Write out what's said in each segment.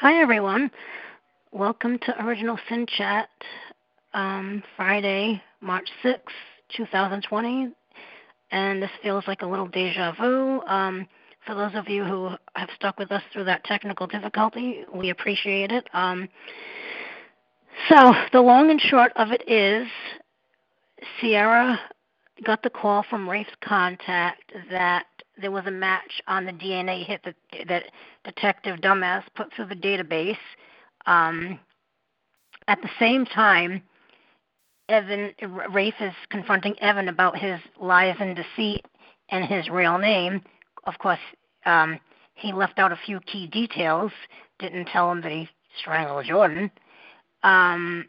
Hi, everyone. Welcome to Original Cin Chat, um, Friday, March 6, 2020. And this feels like a little deja vu. Um, for those of you who have stuck with us through that technical difficulty, we appreciate it. Um, so, the long and short of it is Ciara got the call from Rafe's contact that there was a match on the DNA hit that, that Detective Dumbass put through the database. Um, at the same time, Evan Rafe is confronting Evan about his lies and deceit and his real name. Of course, um, he left out a few key details. Didn't tell him that he strangled Jordan. Um,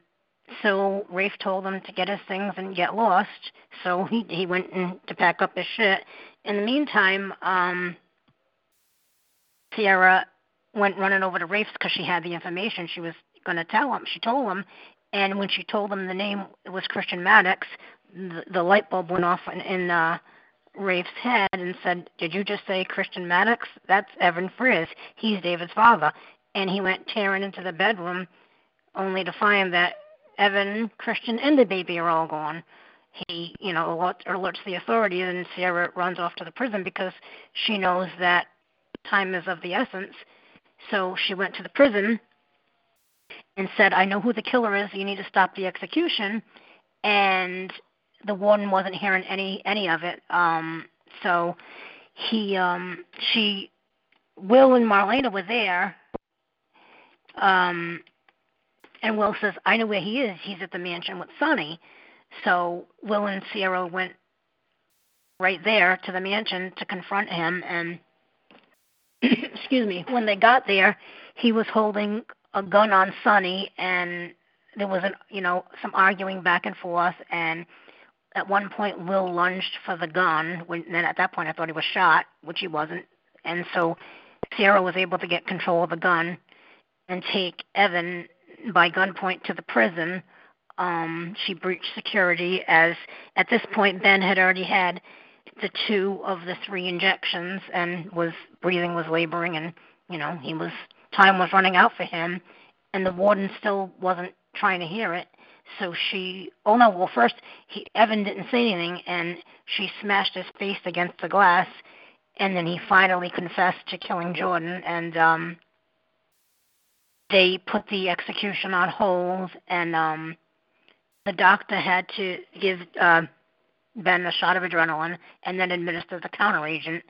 so Rafe told him to get his things and get lost. So he he went in to pack up his shit. In the meantime, um, Ciara went running over to Rafe's because she had the information she was going to tell him. She told him, and when she told him the name was Christian Maddox, the, the light bulb went off in, in uh, Rafe's head and said, "Did you just say Christian Maddox? That's Evan Frears. He's David's father." And he went tearing into the bedroom, only to find that Evan, Christian, and the baby are all gone. He, you know, alerts, alerts the authorities, and Ciara runs off to the prison because she knows that time is of the essence. So she went to the prison and said, "I know who the killer is. You need to stop the execution." And the warden wasn't hearing any any of it. Um, so he, um, she, Will and Marlena were there. Um, and Will says, I know where he is. He's at the mansion with Sonny. So Will and Ciara went right there to the mansion to confront him. And, excuse me, when they got there, he was holding a gun on Sonny, and there was, an, you know, some arguing back and forth. And at one point, Will lunged for the gun. When then at that point, I thought he was shot, which he wasn't. And so Ciara was able to get control of the gun and take Evan by gunpoint to the prison. Um, she breached security as at this point Ben had already had the two of the three injections and was breathing was laboring and you know he was time was running out for him and the warden still wasn't trying to hear it. So she oh no well first he evan didn't say anything and she smashed his face against the glass and then he finally confessed to killing jordan and um they put the execution on hold, and um, the doctor had to give uh, Ben a shot of adrenaline and then administer the counter agent.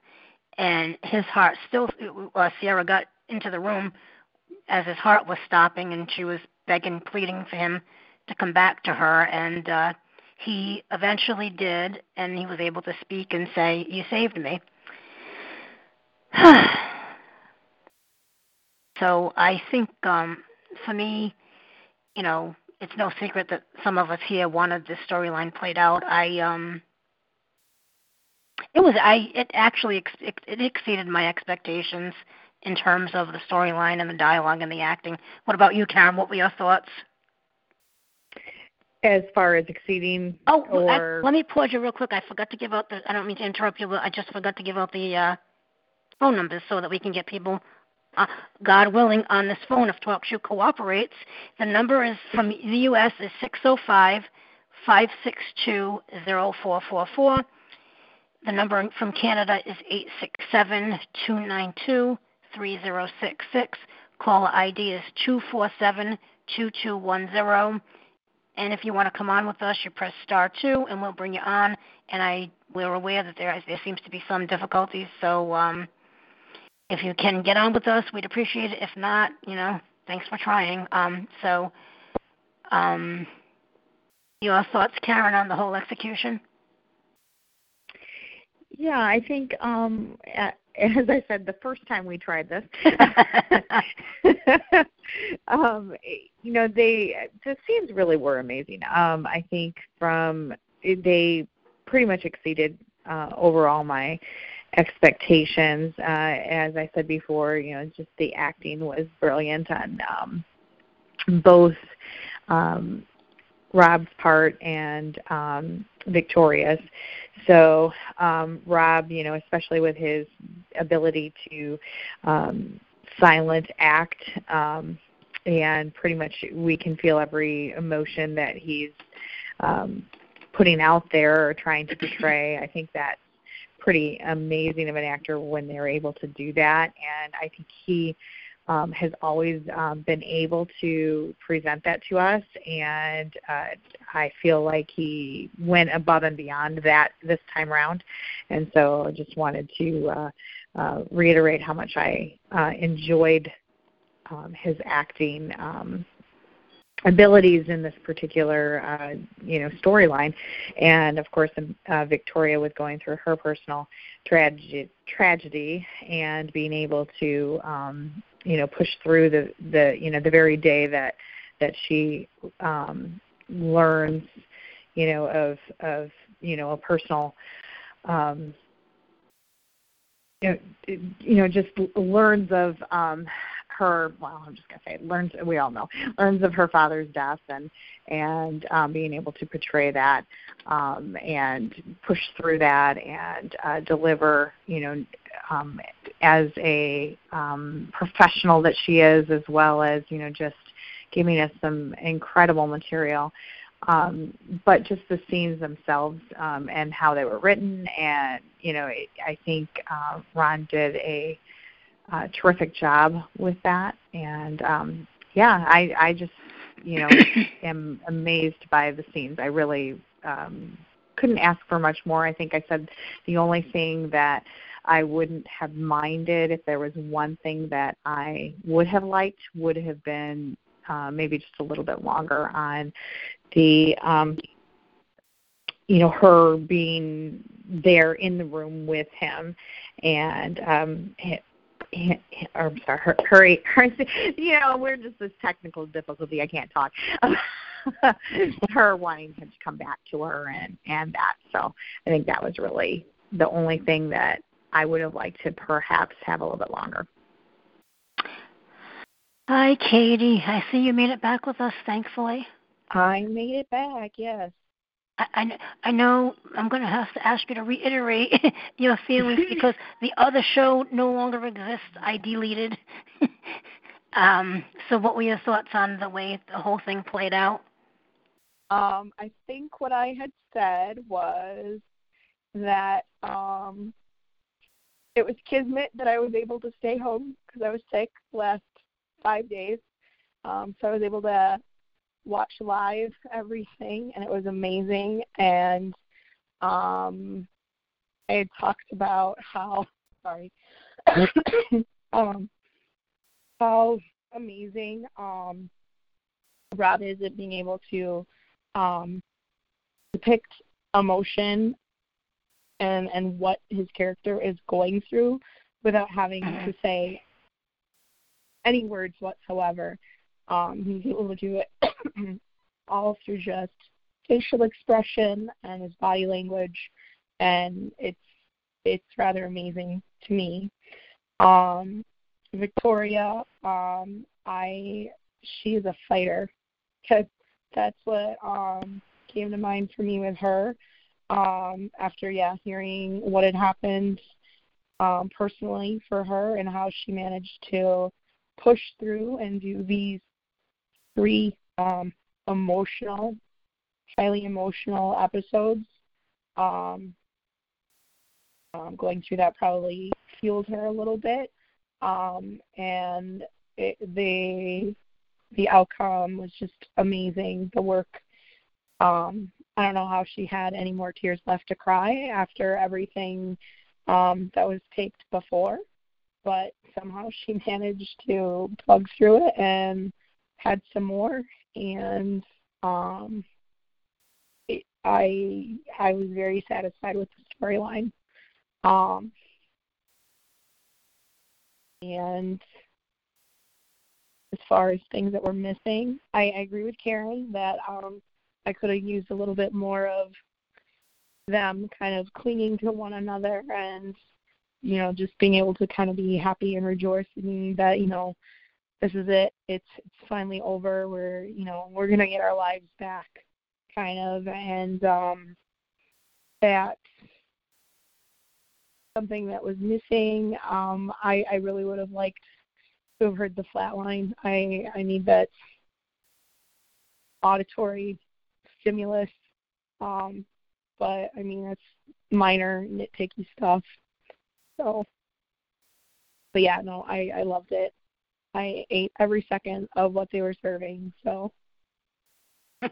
And his heart still, uh, Ciara got into the room as his heart was stopping, and she was begging, pleading for him to come back to her. And uh, he eventually did, and he was able to speak and say, "You saved me." So I think um, for me, you know, it's no secret that some of us here wanted this storyline played out. I um, it was I it actually ex- it exceeded my expectations in terms of the storyline and the dialogue and the acting. What about you, Karen? What were your thoughts? As far as exceeding, oh, or... I, let me pause you real quick. I forgot to give out the. I don't mean to interrupt you, but I just forgot to give out the uh, phone numbers so that we can get people uh, God willing, on this phone if TalkShoe cooperates. The number is from the U.S. is six zero oh five five six two zero four four four. The number from Canada is eight six seven two nine two three zero six six. Call ID is two four seven two two one zero. And if you want to come on with us, you press star two, and we'll bring you on. And I we're aware that there there seems to be some difficulties, so um, if you can get on with us, we'd appreciate it. If not, you know, thanks for trying. Um, so, um, your thoughts, Karen, on the whole execution? Yeah, I think, um, as I said, the first time we tried this, um, you know, they the scenes really were amazing. Um, I think from they pretty much exceeded uh, overall my expectations. Uh, as I said before, you know, just the acting was brilliant on um, both um, Rob's part and um, Victoria's. So um, Rob, you know, especially with his ability to um, silent act um, and pretty much we can feel every emotion that he's um, putting out there or trying to portray. I think that's pretty amazing of an actor when they're able to do that, and I think he um, has always um, been able to present that to us, and uh, I feel like he went above and beyond that this time around, and so I just wanted to uh, uh, reiterate how much I uh, enjoyed um, his acting um, abilities in this particular uh, you know storyline, and of course um, uh, Victoria was going through her personal tragedy, tragedy and being able to um, you know push through the the you know the very day that that she um, learns you know of of you know a personal um, you know, you know just learns of um, her well i'm just going to say learns we all know learns of her father's death and and um, being able to portray that um, and push through that and uh, deliver you know um, as a um, professional that she is as well as you know just giving us some incredible material. Um, but just the scenes themselves um, and how they were written and you know I think uh, Ron did a uh, terrific job with that. And um, yeah, I, I just you know am amazed by the scenes. I really um, couldn't ask for much more. I think I said the only thing that I wouldn't have minded if there was one thing that I would have liked would have been uh, maybe just a little bit longer on the um, you know her being there in the room with him and um or I'm sorry, her, her, her, you know, we're just this technical difficulty. I can't talk. her wanting him to come back to her and and that. So I think that was really the only thing that I would have liked to perhaps have a little bit longer. Hi, Katie. I see you made it back with us, thankfully. I made it back, yes. I, I know I'm going to have to ask you to reiterate your feelings because the other show no longer exists. I deleted. um, so, what were your thoughts on the way the whole thing played out? Um, I think what I had said was that um, it was kismet that I was able to stay home because I was sick the last five days. Um, so I was able to watch live everything, and it was amazing. And um, I had talked about how sorry, um, how amazing um, Rob is at being able to um, depict emotion and and what his character is going through without having to mm-hmm. say any words whatsoever. Um, he's able to do it all through just facial expression and his body language, and it's it's rather amazing to me. Um, Victoria, um, I she is a fighter. Cause that's what um, came to mind for me with her. Um, after yeah, hearing what had happened um, personally for her and how she managed to push through and do these three um, emotional, highly emotional episodes. Um, um, going through that probably fueled her a little bit, um, and it, the the outcome was just amazing. The work. Um, I don't know how she had any more tears left to cry after everything um, that was taped before, but somehow she managed to plug through it and had some more, and um, it, I I was very satisfied with the storyline. Um, and as far as things that were missing, I, I agree with Karen that um, I could have used a little bit more of them kind of clinging to one another and you know just being able to kind of be happy and rejoicing that you know this is it. It's it's finally over. We're you know we're gonna get our lives back, kind of, and um, that something that was missing. Um, I I really would have liked to have heard the flatline. I I need that auditory stimulus. Um, but I mean that's minor nitpicky stuff. So, but yeah, no, I I loved it. I ate every second of what they were serving. So.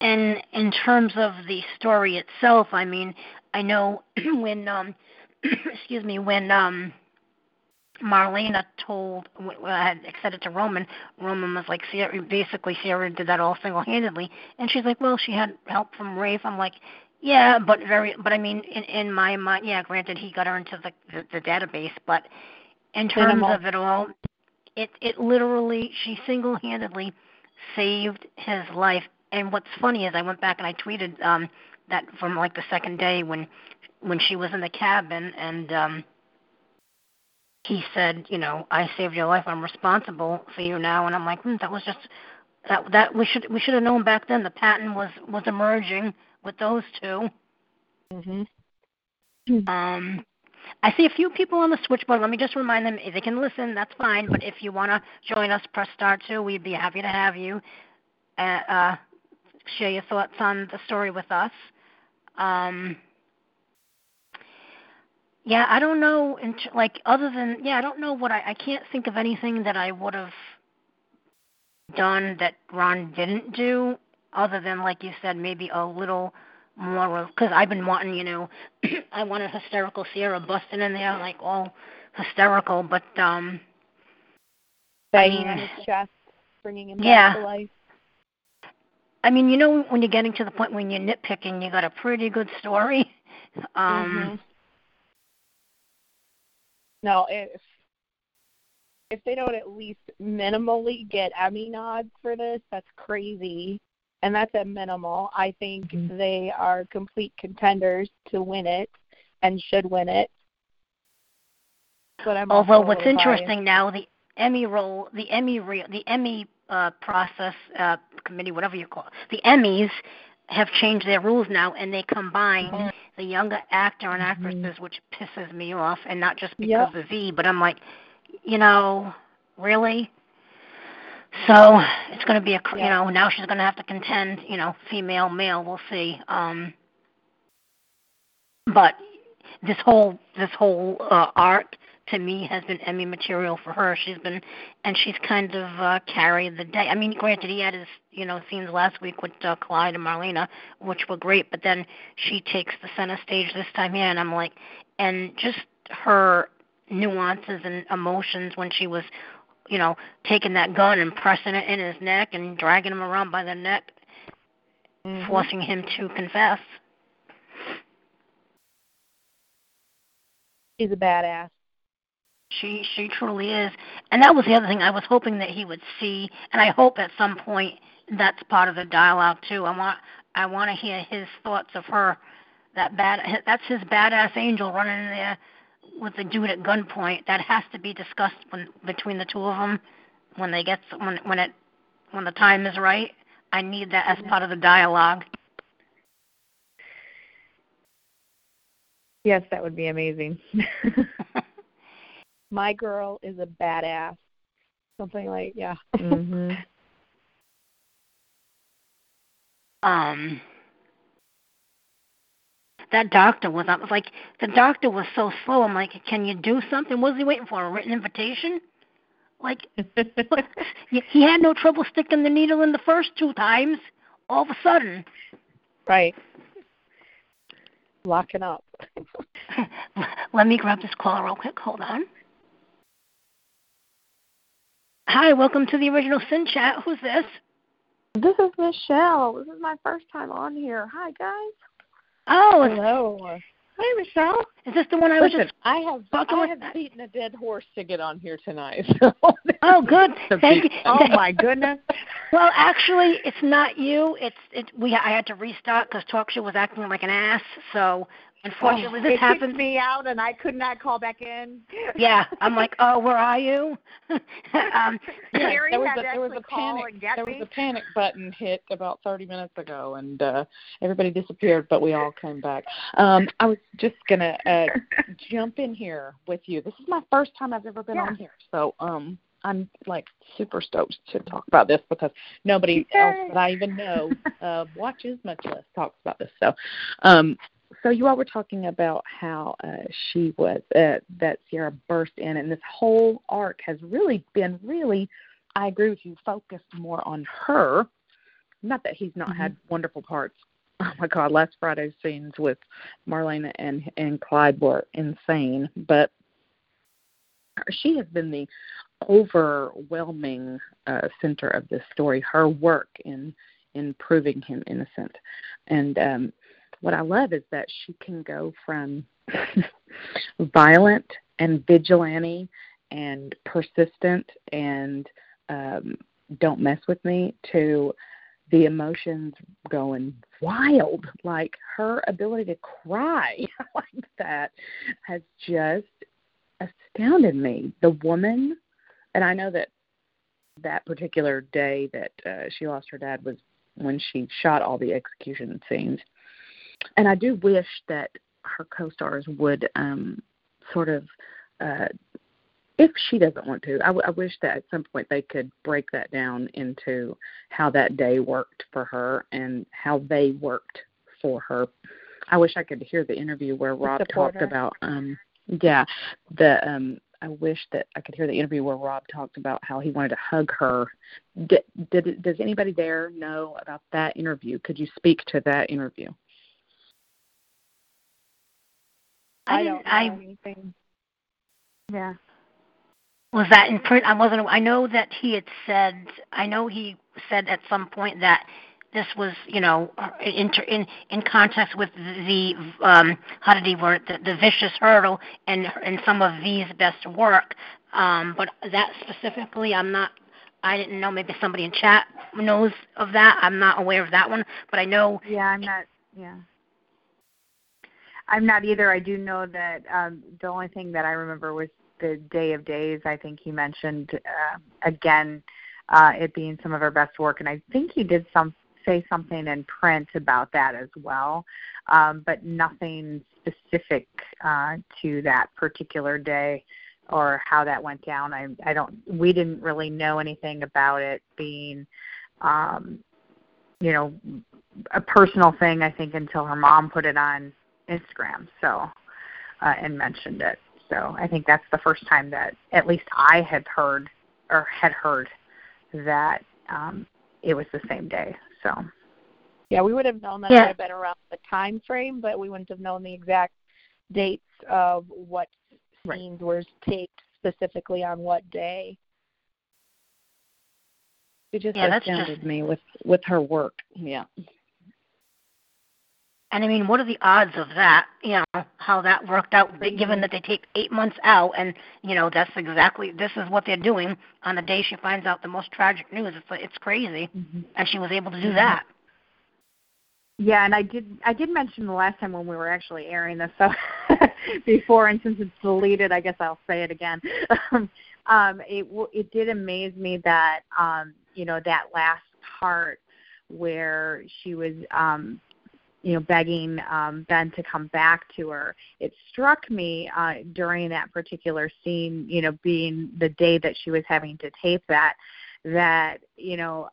and in terms of the story itself, I mean, I know when um excuse me, when um Marlena told I had said it to Roman. Roman was like, basically, Ciara did that all single-handedly, and she's like, well, she had help from Rafe. I'm like, yeah, but very, but I mean, in in my mind, yeah, granted, he got her into the the, the database, but in terms Minimal. of it all, it it literally she single-handedly saved his life. And what's funny is I went back and I tweeted um that from like the second day when when she was in the cabin and um he said, you know, I saved your life. I'm responsible for you now. And I'm like, hmm, that was just that that we should we should have known back then. The pattern was was emerging with those 2 Mhm. Um, I see a few people on the switchboard. Let me just remind them if they can listen, that's fine. But if you want to join us, press star two. We'd be happy to have you. Uh, uh, share your thoughts on the story with us. Um, yeah, I don't know. Like other than yeah, I don't know what I I can't think of anything that I would have done that Ron didn't do, other than like you said, maybe a little more because I've been wanting, you know, I wanted hysterical Ciara busting in there like all hysterical, but um, I mean, chest, bringing him Yeah. back to life. I mean, you know, when you're getting to the point when you're nitpicking, you got a pretty good story. Um, Mhm. No, if if they don't at least minimally get Emmy nods for this, that's crazy. And that's a minimal. I think Mhm. they are complete contenders to win it and should win it. But I'm Although what's biased. interesting now, the Emmy role, the Emmy re- the Emmy uh, process uh, committee, whatever you call it, the Emmys have changed their rules now, and they combine Mhm. the younger actor and Mhm. actresses, which pisses me off, and not just because Yep. of Z, but I'm like, you know, really. So it's going to be a, you know, now she's going to have to contend, you know, female, male. We'll see. Um, but this whole this whole uh, arc to me has been Emmy material for her. She's been and she's kind of uh, carried the day. I mean, granted, he had his you know scenes last week with uh, Clyde and Marlena, which were great, but then she takes the center stage this time here, and I'm like, and just her nuances and emotions when she was, you know, taking that gun and pressing it in his neck and dragging him around by the neck, Mhm. forcing him to confess. He's a badass. She she truly is, and that was the other thing. I was hoping that he would see, and I hope at some point that's part of the dialogue too. I want I want to hear his thoughts of her. That bad that's his badass angel running in there with the dude at gunpoint. That has to be discussed when between the two of them when they get when when it when the time is right. I need that as part of the dialogue. Yes, that would be amazing. My girl is a badass. Something like yeah. hmm um that doctor was I was like the doctor was so slow. I'm like, can you do something? What was he waiting for? A written invitation? Like he he had no trouble sticking the needle in the first two times. All of a sudden, Right. Locking up. let me grab this call real quick. Hold on. Hi, welcome to the original Cin Chat. Who's this? This is Michelle. This is my first time on here. Hi, guys. Oh, Hello. Hey, Michelle. is this the one I was Listen, just? I have I have beaten a dead horse to get on here tonight. So Oh, good. Thank you. oh my goodness. Well, actually, it's not you. It's it. We I had to restart because TalkShoe was acting like an ass. So Unfortunately, this it happened. kicked me out, and I could not call back in. yeah, I'm like, oh, where are you? um, Yeah, Carrie there was had a there was a panic and get there was a panic button hit about 30 minutes ago, and uh, everybody disappeared, but we all came back. Um, I was just gonna uh, jump in here with you. This is my first time I've ever been Yeah. on here, so um, I'm like super stoked to talk about this because nobody else that I even know uh, watches, much less talks about this. So, um, so you all were talking about how uh, she was uh, that Ciara burst in, and this whole arc has really been really. I agree with you. Focused more on her. Not that he's not had wonderful parts. Oh my God! Last Friday's scenes with Marlena and and Clyde were insane, but she has been the overwhelming uh, center of this story. Her work in in proving him innocent, and um, what I love is that she can go from violent and vigilante and persistent and um, don't mess with me to the emotions going wild. Like her ability to cry like that has just astounded me. The woman, and I know that that particular day that uh, she lost her dad was when she shot all the execution scenes. And I do wish that her co-stars would um, sort of, uh, if she doesn't want to, I, w- I wish that at some point they could break that down into how that day worked for her and how they worked for her. I wish I could hear the interview where Rob talked her. about, um, yeah, the um, I wish that I could hear the interview where Rob talked about how he wanted to hug her. Did, did does anybody there know about that interview? Could you speak to that interview? I I don't know I anything. yeah. was that in print. I wasn't. I know that he had said. I know he said at some point that this was, you know, in in in context with the um, how did he word? The, the vicious hurdle and and some of V's best work. Um, but that specifically, I'm not. I didn't know. Maybe somebody in chat knows of that. I'm not aware of that one. But I know. Yeah, I'm not. Yeah. I'm not either. I do know that um, the only thing that I remember was the Day of Days. I think he mentioned uh, again uh, it being some of our best work, and I think he did some say something in print about that as well, um, but nothing specific uh, to that particular day or how that went down. I I don't. We didn't really know anything about it being. Um, you know, a personal thing I think until her mom put it on Instagram, so uh, and mentioned it. So I think that's the first time that at least I had heard or had heard that um, it was the same day. So Yeah, we would have known that Yeah. would have been around the time frame, but we wouldn't have known the exact dates of what Right. scenes were taped specifically on what day. It just Yeah, astounded just- me with with her work. Yeah. And I mean, what are the odds of that? You know, how that worked out, given that they take eight months out, and you know that's exactly this is what they're doing on the day she finds out the most tragic news. It's like, it's crazy, and she was able to do that. Yeah, and I did I did mention the last time when we were actually airing this so before, and since it's deleted, I guess I'll say it again. um, it w- it did amaze me that um, you know that last part where she was um, you know begging um, Ben to come back to her. It struck me uh, during that particular scene, you know, being the day that she was having to tape that, that you know.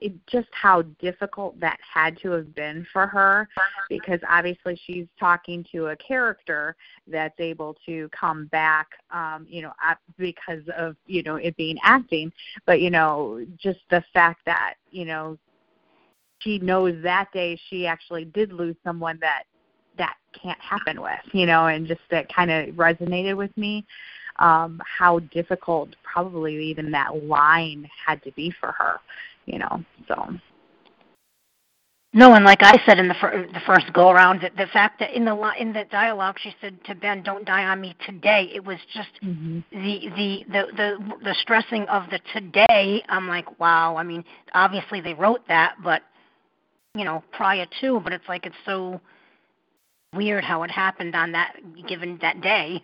It, just how difficult that had to have been for her because obviously she's talking to a character that's able to come back um you know because of you know it being acting but you know just the fact that you know she knows that day she actually did lose someone that that can't happen with you know and just that kind of resonated with me um how difficult probably even that line had to be for her you know so No, and like I said in the fir- the first go around, the, the fact that in the li- in the dialogue she said to Ben, "Don't die on me today." It was just mm-hmm. the the the the the stressing of the today. I'm like, wow. I mean, obviously they wrote that, but you know, prior to, but it's like it's so weird how it happened on that given that day.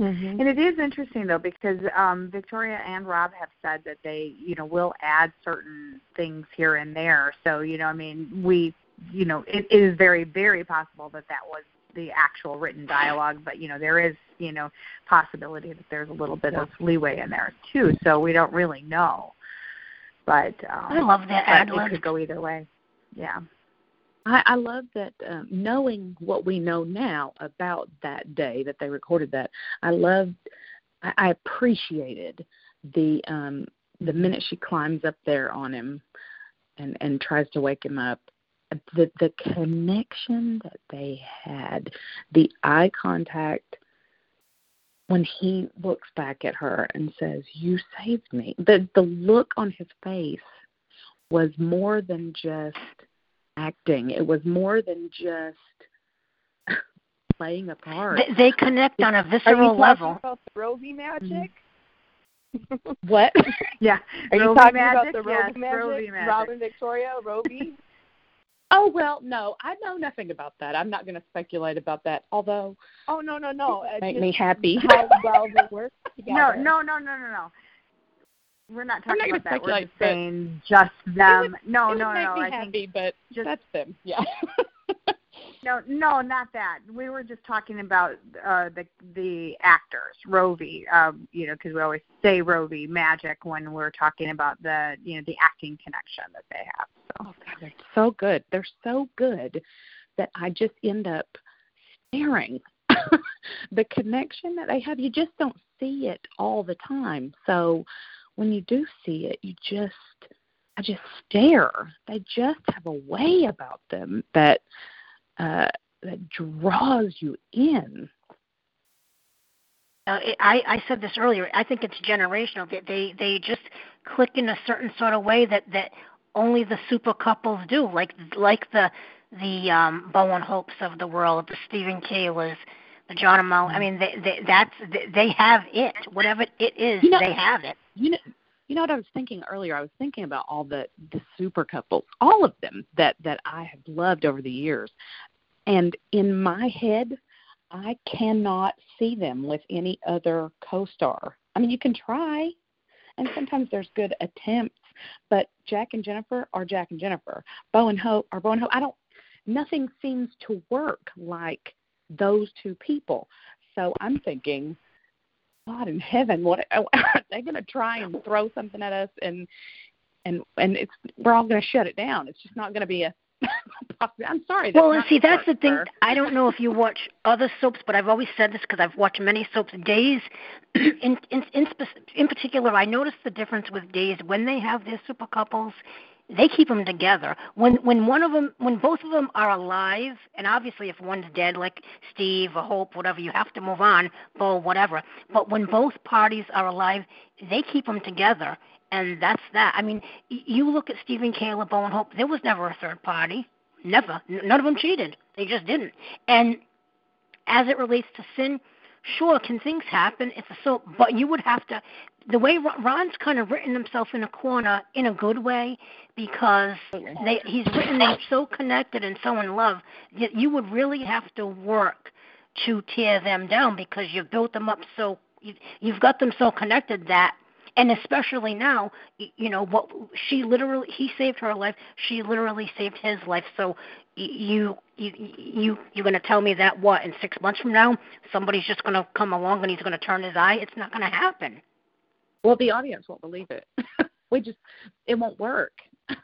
Mm-hmm. And it is interesting though because um Victoria and Rob have said that they, you know, will add certain things here and there. So, you know, I mean, we, you know, it, it is very very possible that that was the actual written dialogue, but you know, there is, you know, possibility that there's a little bit of leeway in there too. So we don't really know. But um, I love that ad It could go either way. Yeah. I, I love that um, knowing what we know now about that day that they recorded that. I loved, I, I appreciated the um, the minute she climbs up there on him and and tries to wake him up. The the connection that they had, the eye contact when he looks back at her and says, "You saved me." The the look on his face was more than just acting. It was more than just playing a part. They, they connect on a visceral Are you level. About the Rosie mm-hmm. magic. what? Yeah. Are you talking magic? about the yes, Rosie magic? Rovie magic. Robin Victoria, Roby. oh well, no, I know nothing about that. I'm not going to speculate about that. Although Oh no no no! it make me happy. How well they work No, no, no, no, no, no. We're not I'm talking not about that. We're just saying just them. no, would no, no. me I happy, think but just that's them. Yeah. no, no, not that. We were just talking about uh the the actors, Rovi. Um, you know, because we always say Rovi magic when we're talking about the you know the acting connection that they have. So. Oh God, they're so good. They're so good that I just end up staring. the connection that they have, you just don't see it all the time. So when you do see it, you just I just stare. They just have a way about them that uh that draws you in. Uh, it, I, I said this earlier. I think it's generational. They, they they just click in a certain sort of way that that only the super couples do. Like like the the um, Bowen Hopes of the world, the Stephen Kaylas, the John Amell. I mean, they, they, that's they, they have it. Whatever it is, You know- they have it. You know, you know what I was thinking earlier. I was thinking about all the the super couples, all of them that that I have loved over the years, and in my head, I cannot see them with any other co-star. I mean, you can try, and sometimes there's good attempts, but Jack and Jennifer are Jack and Jennifer. Bo and Hope are Bo and Hope. I don't. Nothing seems to work like those two people. So I'm thinking, God in heaven, what are they going to try and throw something at us and and and it's we're all going to shut it down. It's just not going to be a. I'm sorry. Well, and see, that's the thing. sir. I don't know if you watch other soaps, but I've always said this because I've watched many soaps. Days, in in in, in particular, I noticed the difference with Days when they have their super couples. They keep them together. When when one of them, when both of them are alive, and obviously if one's dead, like Steve or Hope, whatever, you have to move on, Bo, whatever. But when both parties are alive, they keep them together, and that's that. I mean, you look at Stephen Caleb, Bo, and Hope. There was never a third party. Never. None of them cheated. They just didn't. And as it relates to Cin, sure, can things happen? It's a soap, but you would have to. The way Ron's kind of written himself in a corner in a good way because they, he's written them so connected and so in love that you would really have to work to tear them down because you've built them up so you, you've got them so connected that and especially now you know what she literally he saved her life she literally saved his life. So you you you you're going to tell me that what in 6 months from now somebody's just going to come along and he's going to turn his eye? It's not going to happen Well, the audience won't believe it. we just it won't work.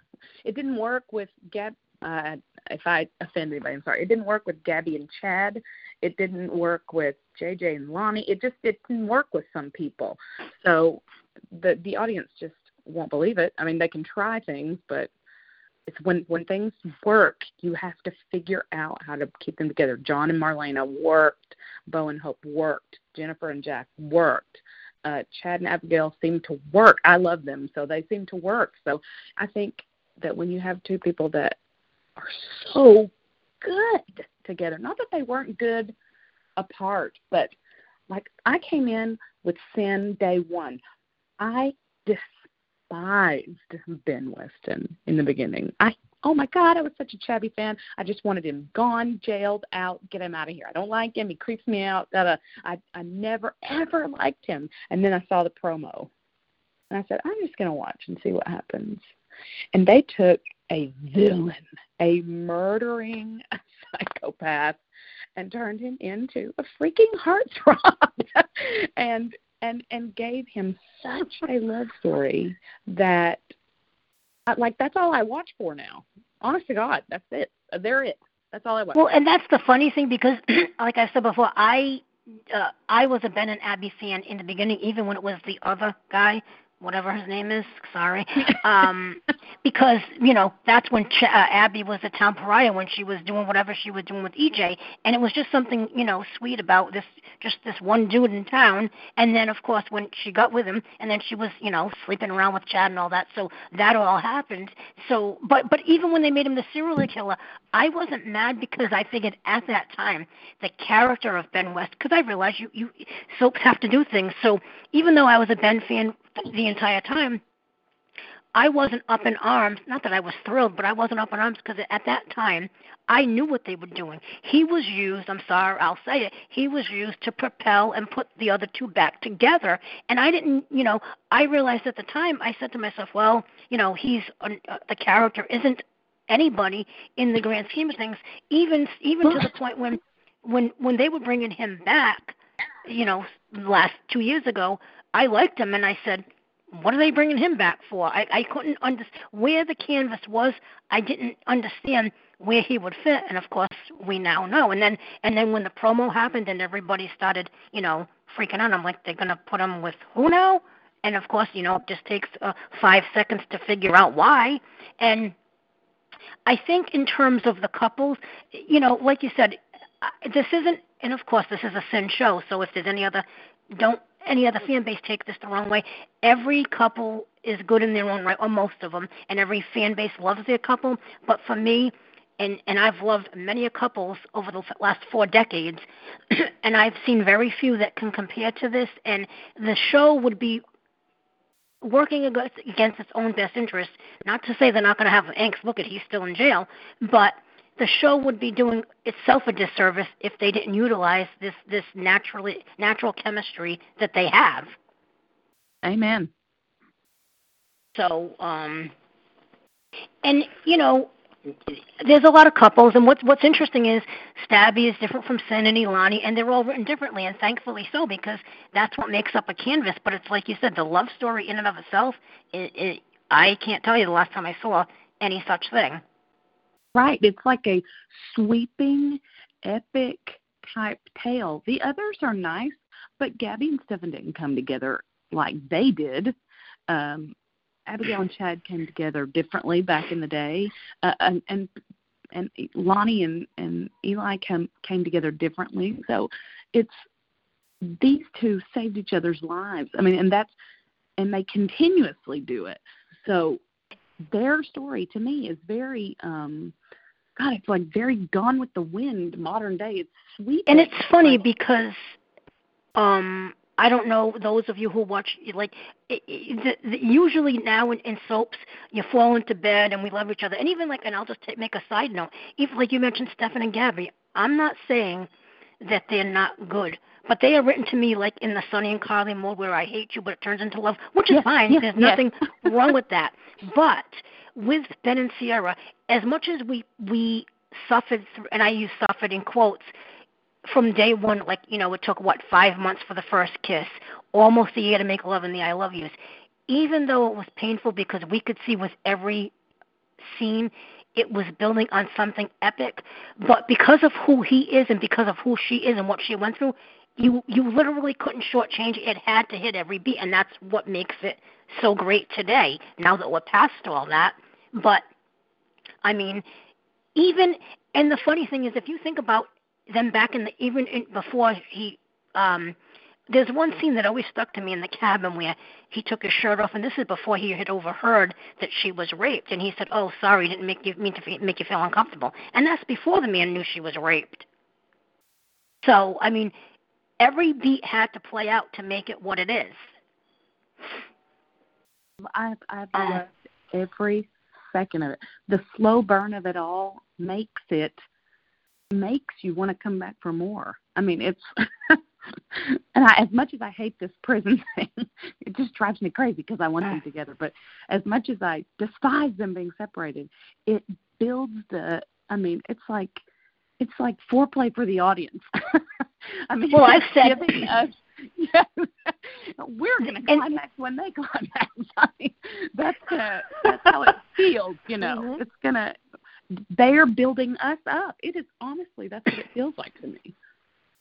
It didn't work with Gab. Uh, if I offend anybody, I'm sorry. It didn't work with Gabby and Chad. It didn't work with JJ and Lani. It just it didn't work with some people. So the the audience just won't believe it. I mean, they can try things, but it's when when things work, you have to figure out how to keep them together. John and Marlena worked. Bo and Hope worked. Jennifer and Jack worked uh, Chad and Abigail seem to work. I love them, so they seem to work. So I think that when you have two people that are so good together, not that they weren't good apart, but like I came in with Cin day one. I despised Ben Weston in the beginning. I oh my god, I was such a Chabby fan. I just wanted him gone, jailed, out, get him out of here. I don't like him. He creeps me out. Da. I I never ever liked him. And then I saw the promo, and I said, I'm just gonna watch and see what happens. And they took a villain, a murdering psychopath, and turned him into a freaking heartthrob, and and and gave him such a love story that like that's all I watch for now. Honest to God, that's it. They're it. That's all I watch. Well, and that's the funny thing because, like I said before, I uh, I was a Ben and Abby fan in the beginning, even when it was the other guy whatever his name is. Sorry, um, because you know that's when Ch- uh, Abby was a town pariah when she was doing whatever she was doing with EJ, and it was just something you know sweet about this just this one dude in town. And then of course when she got with him, and then she was you know sleeping around with Chad and all that. So that all happened. So, but but even when they made him the serial killer, I wasn't mad because I figured at that time the character of Ben West, because I realized you you soaps have to do things. So even though I was a Ben fan the entire time, I wasn't up in arms. Not that I was thrilled, but I wasn't up in arms because at that time I knew what they were doing. He was used, I'm sorry, I'll say it, he was used to propel and put the other two back together. And I didn't, you know, I realized at the time, I said to myself, well, you know, he's, uh, the character isn't anybody in the grand scheme of things, even, even to the point when, when, when they were bringing him back, you know, last two years ago, I liked him, and I said, "What are they bringing him back for?" I, I couldn't understand where the canvas was. I didn't understand where he would fit, and of course, we now know. And then, and then when the promo happened, and everybody started, you know, freaking out, I'm like, "They're gonna put him with who now?" And of course, you know, it just takes uh, five seconds to figure out why. And I think in terms of the couples, you know, like you said, this isn't, and of course, this is a Cin show. So if there's any other, don't any other fan base take this the wrong way. Every couple is good in their own right, or most of them, and every fan base loves their couple. But for me, and and I've loved many a couples over the last four decades, and I've seen very few that can compare to this. And the show would be working against its own best interest. Not to say they're not going to have angst. Look at he's still in jail, but the show would be doing itself a disservice if they didn't utilize this this naturally natural chemistry that they have. Amen. So, um, and you know, there's a lot of couples, and what's what's interesting is Stabby is different from Cin and Elani, and they're all written differently, and thankfully so, because that's what makes up a canvas. But it's like you said, the love story in and of itself, it, it, I can't tell you the last time I saw any such thing. Right. It's like a sweeping, epic type tale. The others are nice, but Gabby and Stefan didn't come together like they did. Um, Abigail and Chad came together differently back in the day, uh, and and and Lani and and Eli came came together differently. So it's these two saved each other's lives. I mean, and that's and they continuously do it. So their story to me is very um God, it's like very gone with the wind, modern day. It's sweet. And it's funny because um I don't know those of you who watch like it, it, the, the, usually now in, in soaps you fall into bed and we love each other and even like and I'll just take, make a side note even like you mentioned Stefan and Gabby I'm not saying that they're not good but they are written to me like in the Sonny and Carly mode where I hate you but it turns into love which is yes, fine yes, there's yes. nothing wrong with that but with Ben and Ciara, as much as we we suffered, through, and I use suffered in quotes, from day one, like you know, it took what five months for the first kiss, almost a year to make love in the I love yous. Even though it was painful because we could see with every scene it was building on something epic, but because of who he is and because of who she is and what she went through, you you literally couldn't shortchange it. It had to hit every beat, and that's what makes it so great today. Now that we're past all that, but I mean, even and the funny thing is, if you think about them back in the even in, before he, um, there's one scene that always stuck to me in the cabin where he took his shirt off, and this is before he had overheard that she was raped, and he said, "Oh, sorry, didn't make you mean to make you feel uncomfortable," and that's before the man knew she was raped. So, I mean, every beat had to play out to make it what it is. I've I've uh, loved every second of it. The slow burn of it all makes it makes you want to come back for more. I mean, it's and I, as much as I hate this prison thing, it just drives me crazy because I want them together. But as much as I despise them being separated, it builds the. I mean, it's like it's like foreplay for the audience. I mean, well, I've said giving us, yeah, we're going to climax and, when they climax. I mean, that's uh, that's how it feels. You know, mm-hmm. it's gonna. They're building us up. It is honestly that's what it feels like to me.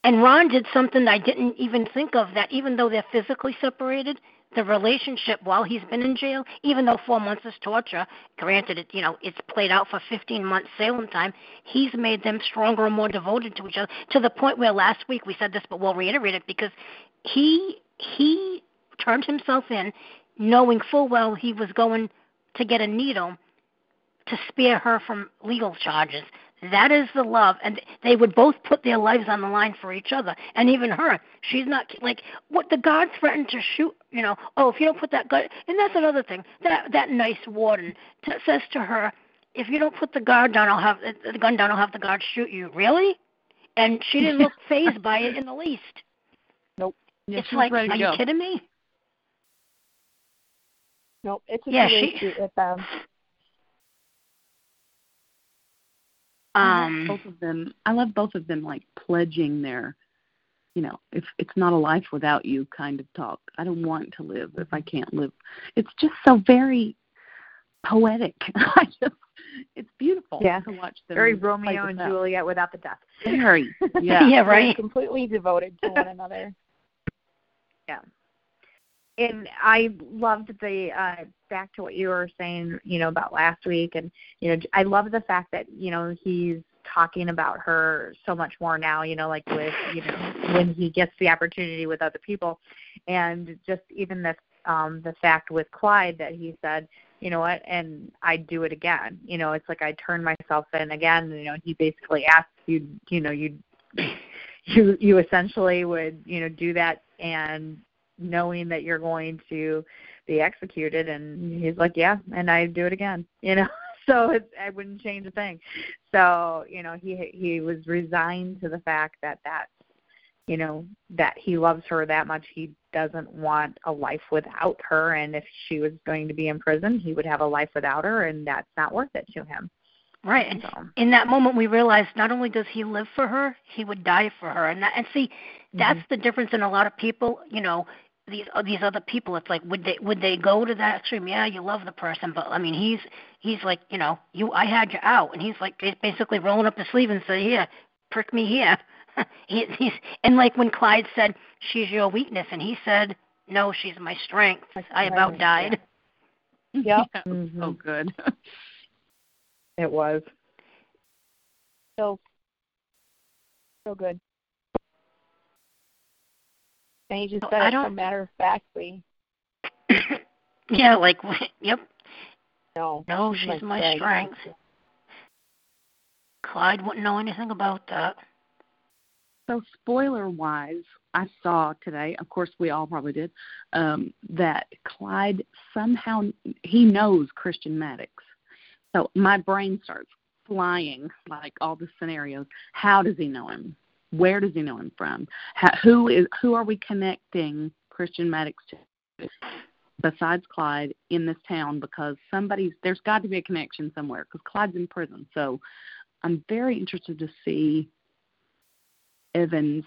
And Ron did something I didn't even think of that even though they're physically separated, the relationship while he's been in jail, even though four months is torture, granted it you know, it's played out for fifteen months Salem time, he's made them stronger and more devoted to each other to the point where last week we said this but we'll reiterate it because he he turned himself in knowing full well he was going to get a needle to spare her from legal charges. That is the love, and they would both put their lives on the line for each other. And even her, she's not like what the guard threatened to shoot. You know, oh, if you don't put that gun, and that's another thing. That that nice warden t- says to her, if you don't put the guard down, I'll have the gun down. I'll have the guard shoot you. Really? And she didn't look phased by it in the least. Nope. Yeah, it's like, are you kidding me? Nope. It's a yeah, she, with them. Um, both of them. I love both of them, like pledging their, you know, if it's not a life without you kind of talk. I don't want to live if I can't live. It's just so very poetic. I just, it's beautiful yeah. to watch them. Very Romeo and Juliet without the death. Very, yeah, yeah, right. They're completely devoted to one another. Yeah and I loved the uh back to what you were saying, you know, about last week and you know, I love the fact that, you know, he's talking about her so much more now, you know, like with, you know, when he gets the opportunity with other people and just even the um the fact with Clyde that he said, you know what, and I'd do it again. You know, it's like I turn myself in again, you know, he basically asks you, you know, you you you essentially would, you know, do that and knowing that you're going to be executed and he's like yeah and i do it again you know so it, i wouldn't change a thing so you know he he was resigned to the fact that that you know that he loves her that much he doesn't want a life without her and if she was going to be in prison he would have a life without her and that's not worth it to him Right. And so. in that moment, we realized not only does he live for her, he would die for her. And that, and see, that's mm-hmm. the difference in a lot of people. You know, these uh, these other people. It's like would they would they go to that extreme? Yeah, you love the person, but I mean, he's he's like you know, you I had you out, and he's like basically rolling up his sleeve and say, here, prick me here. he, he's and like when Clyde said, she's your weakness, and he said, no, she's my strength. I about died. Yep. yeah. Mm-hmm. So good. it was. So so good. And he just said I it don't... so matter of factly. yeah, like yep. No. No, she's my, my strength. Clyde wouldn't know anything about that. So spoiler wise, I saw today, of course we all probably did, um, that Clyde somehow he knows Christian Maddox. So my brain starts flying like all the scenarios. How does he know him? Where does he know him from? How, who is who are we connecting Christian Maddox to besides Clyde in this town? Because somebody's there's got to be a connection somewhere because Clyde's in prison. So I'm very interested to see Evans.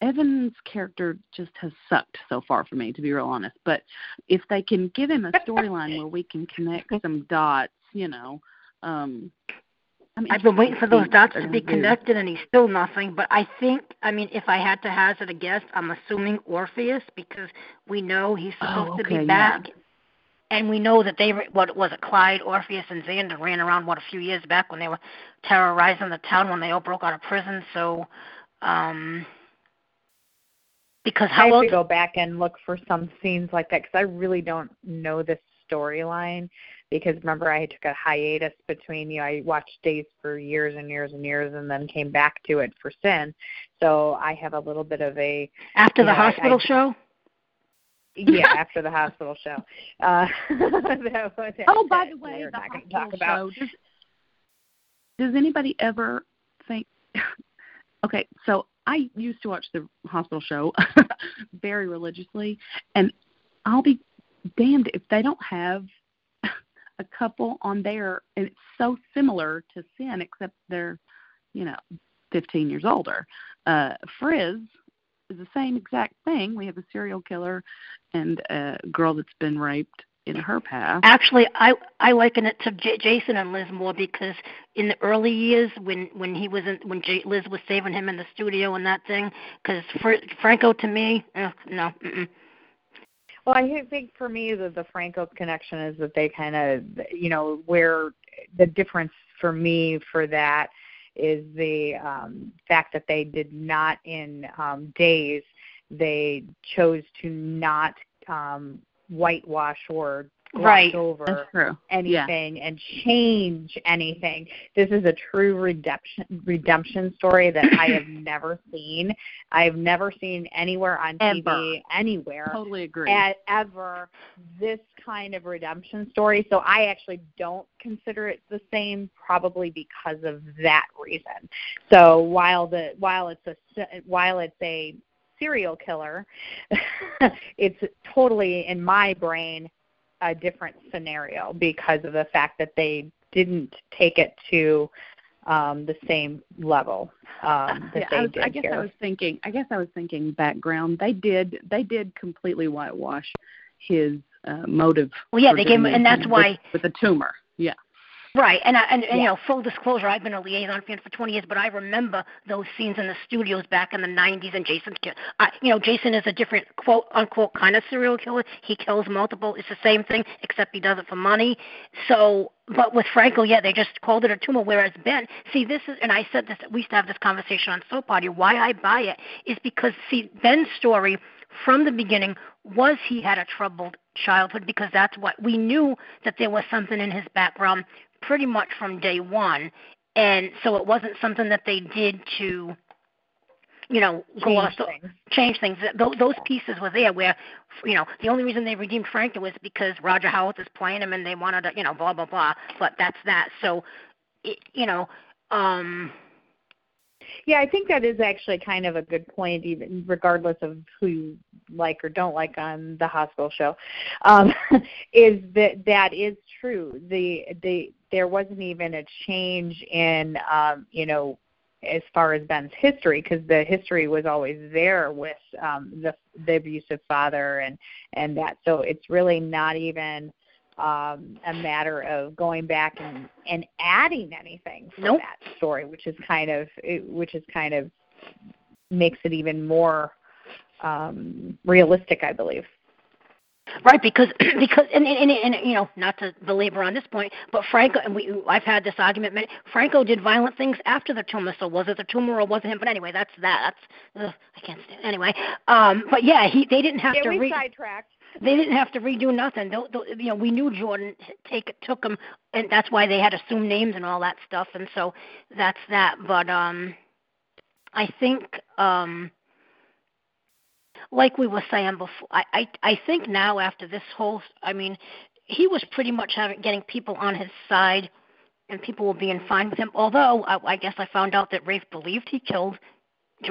Evans' character just has sucked so far for me, to be real honest. But if they can give him a storyline where we can connect some dots, you know, um, I mean, I've been waiting for those dots to be connected, and he's still nothing. But I think, I mean, if I had to hazard a guess, I'm assuming Orpheus because we know he's supposed oh, okay, to be back, yeah. and we know that they what was it, Clyde, Orpheus, and Xander ran around what a few years back when they were terrorizing the town when they all broke out of prison. So, um because how I have else? to go back and look for some scenes like that because I really don't know this storyline because remember I took a hiatus between you know I watched Days for years and years and years and then came back to it for Cin. So I have a little bit of a after the know, hospital I, show. yeah, after the hospital show. Uh, that, that, oh, by the way, the hospital show. Does, does anybody ever think? okay, so I used to watch the hospital show very religiously, and I'll be damned if they don't have a couple on there, and it's so similar to Cin, except they're, you know, 15 years older. Uh, Frizz is the same exact thing. We have a serial killer and a girl that's been raped in her past. Actually, I I liken it to J- Jason and Liz more because in the early years when when he was in when J- Liz was saving him in the studio and that thing, because Fr- Franco to me, uh, no. Mm-mm. Well, I think for me the the Franco connection is that they kind of you know where the difference for me for that is the um, fact that they did not in um, days they chose to not um, whitewash or right. over anything yeah. and change anything. This is a true redemption redemption story that I have never seen. I've never seen anywhere on ever. TV anywhere. Totally agree. At, ever this kind of redemption story. So I actually don't consider it the same probably because of that reason. So while the while it's a while it's a serial killer, it's totally in my brain a different scenario because of the fact that they didn't take it to um, the same level um, that yeah, they I, was, did I guess here. I was thinking. I guess I was thinking background. They did. They did completely whitewash his uh, motive. Well, yeah, they gave him, and that's why with, with a tumor. Yeah. Right, and, I, and, and yeah. you know, full disclosure, I've been a Liason fan for 20 years, but I remember those scenes in the studios back in the 90s. And Jason's, I, you know, Jason is a different quote unquote kind of serial killer. He kills multiple. It's the same thing, except he does it for money. So, but with Franco, yeah, they just called it a tumor. Whereas Ben, see, this is, and I said this, we used to have this conversation on Soap Party. Why I buy it is because, see, Ben's story from the beginning was he had a troubled childhood because that's what we knew that there was something in his background pretty much from day one, and so it wasn't something that they did to you know, change go off things. change things. Those, those pieces were there where, you know, the only reason they redeemed Franklin was because Roger Howarth is playing him and they wanted to, you know, blah blah blah. But that's that. So, it, you know, um, yeah, I think that is actually kind of a good point, even regardless of who you like or don't like on the hospital show. Um, is that that is true? The the there wasn't even a change in um, you know as far as Ben's history because the history was always there with um, the the abusive father and and that. So it's really not even um, a matter of going back and, and adding anything for nope. that story, which is kind of which is kind of makes it even more um, realistic, I believe. Right, because because and, and and you know not to belabor on this point, but Franco and we I've had this argument. Many, Franco did violent things after the tumor, so was it the tumor or was it him? But anyway, that's that. That's ugh, I can't stand anyway. Um, but yeah, he they didn't have yeah, to. we re- sidetracked they didn't have to redo nothing. They, they, you know, we knew Jordan take took them, and that's why they had assumed names and all that stuff. And so that's that. But um, I think um, like we were saying before, I, I I think now after this whole, I mean, he was pretty much having getting people on his side, and people were being fine with him. Although I, I guess I found out that Rafe believed he killed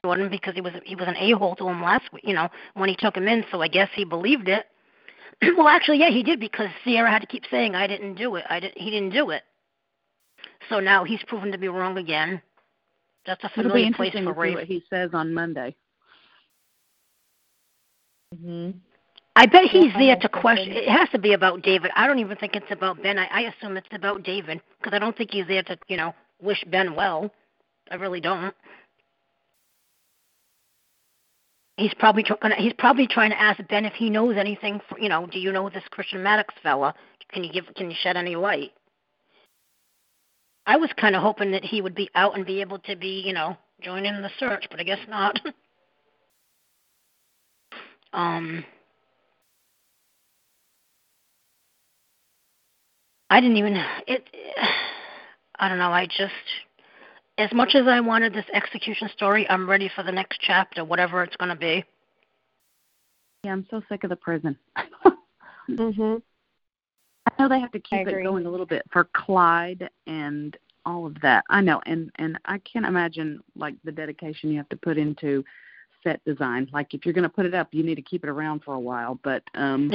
Jordan because he was he was an a hole to him last week, you know, when he took him in. So I guess he believed it. well, actually, yeah, he did because Ciara had to keep saying, "I didn't do it. I didn't. He didn't do it." So now he's proven to be wrong again. That's a familiar place for Ray. What he says on Monday. Hmm I bet he's there to question. It has to be about David. I don't even think it's about Ben. I, I assume it's about David because I don't think he's there to, you know, wish Ben well. I really don't. he's probably tr- gonna, he's probably trying to ask Ben if he knows anything. For, you know, do you know this Christian Maddox fella? Can you give can you shed any light? I was kind of hoping that he would be out and be able to be, you know, join in the search, but I guess not. um, I didn't even it. I don't know. I just as much as I wanted this execution story, I'm ready for the next chapter, whatever it's going to be. Yeah, I'm so sick of the prison. Mhm. I know they have to keep it going a little bit for Clyde and all of that. I know, and and I can't imagine like the dedication you have to put into set design. Like if you're going to put it up, you need to keep it around for a while. But um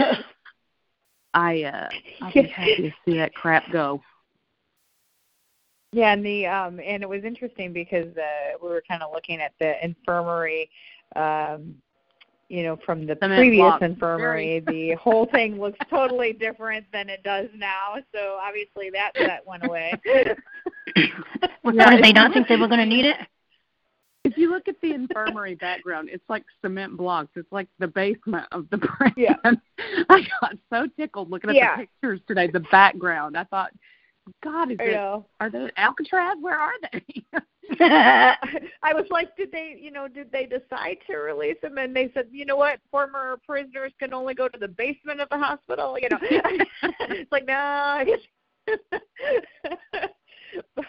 I uh I'll be happy to see that crap go. Yeah, and the um and it was interesting because uh we were kind of looking at the infirmary um you know from the Cement previous block. infirmary the whole thing looks totally different than it does now so obviously that that went away what, Yeah, did they it's not think they were going to need it? If you look at the infirmary background, it's like cement blocks. It's like the basement of the prison. Yeah. I got so tickled looking at Yeah. the pictures today. The background. I thought, God, is I it? know. Are they Alcatraz? Where are they? I was like, did they, you know, did they decide to release him? And they said, you know what, former prisoners can only go to the basement of the hospital. You know, it's like, no, but,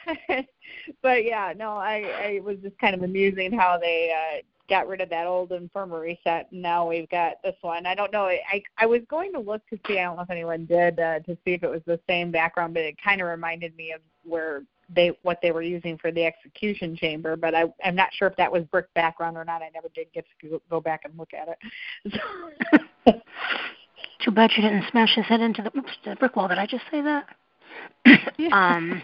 but yeah, no, I, I was just kind of amusing how they uh, got rid of that old infirmary set, and now we've got this one. I don't know. I I was going to look to see. I don't know if anyone did uh, to see if it was the same background, but it kind of reminded me of where they what they were using for the execution chamber, but I I'm not sure if that was brick background or not. I never did get to go- go back and look at it. So, Too bad she didn't smash his head into the oops the brick wall. Did I just say that? um,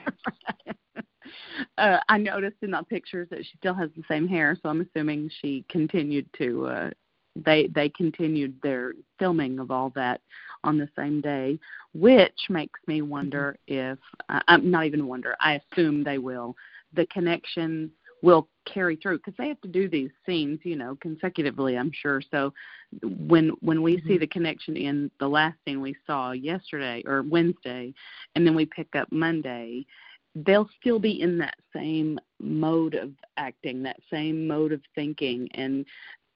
uh, I noticed in the pictures that she still has the same hair, so I'm assuming she continued to. uh They they continued their filming of all that on the same day, which makes me wonder if uh, I'm not even wonder. I assume they will. The connection will carry through because they have to do these scenes, you know, consecutively. I'm sure. So when when we see the connection in the last scene we saw yesterday or Wednesday, and then we pick up Monday, they'll still be in that same mode of acting, that same mode of thinking, and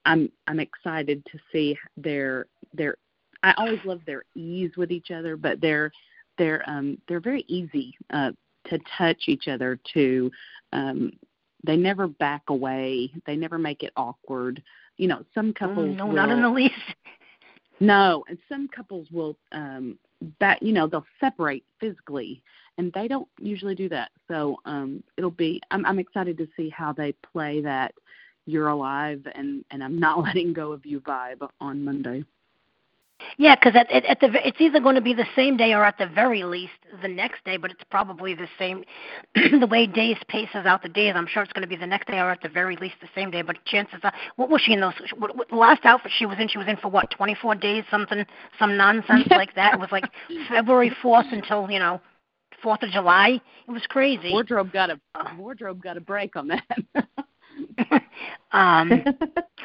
I'm I'm excited to see their their. I always love their ease with each other, but they're they're um they're very easy uh to touch each other to um they never back away they never make it awkward you know some couples no, will, not in the least. no, and some couples will um back you know, they'll separate physically and they don't usually do that. So um it'll be I'm I'm excited to see how they play that you're alive and and I'm not letting go of you vibe on Monday. Yeah, because at, at, at the it's either going to be the same day or at the very least the next day, but it's probably the same. the way days paces out the days, I'm sure it's going to be the next day or at the very least the same day. But chances are, what was she in those? What, what, last outfit she was in, she was in for what 24 days, something, some nonsense like that. It was like February 4th until you know Fourth of July. It was crazy. Wardrobe got a uh. wardrobe got a break on that. um,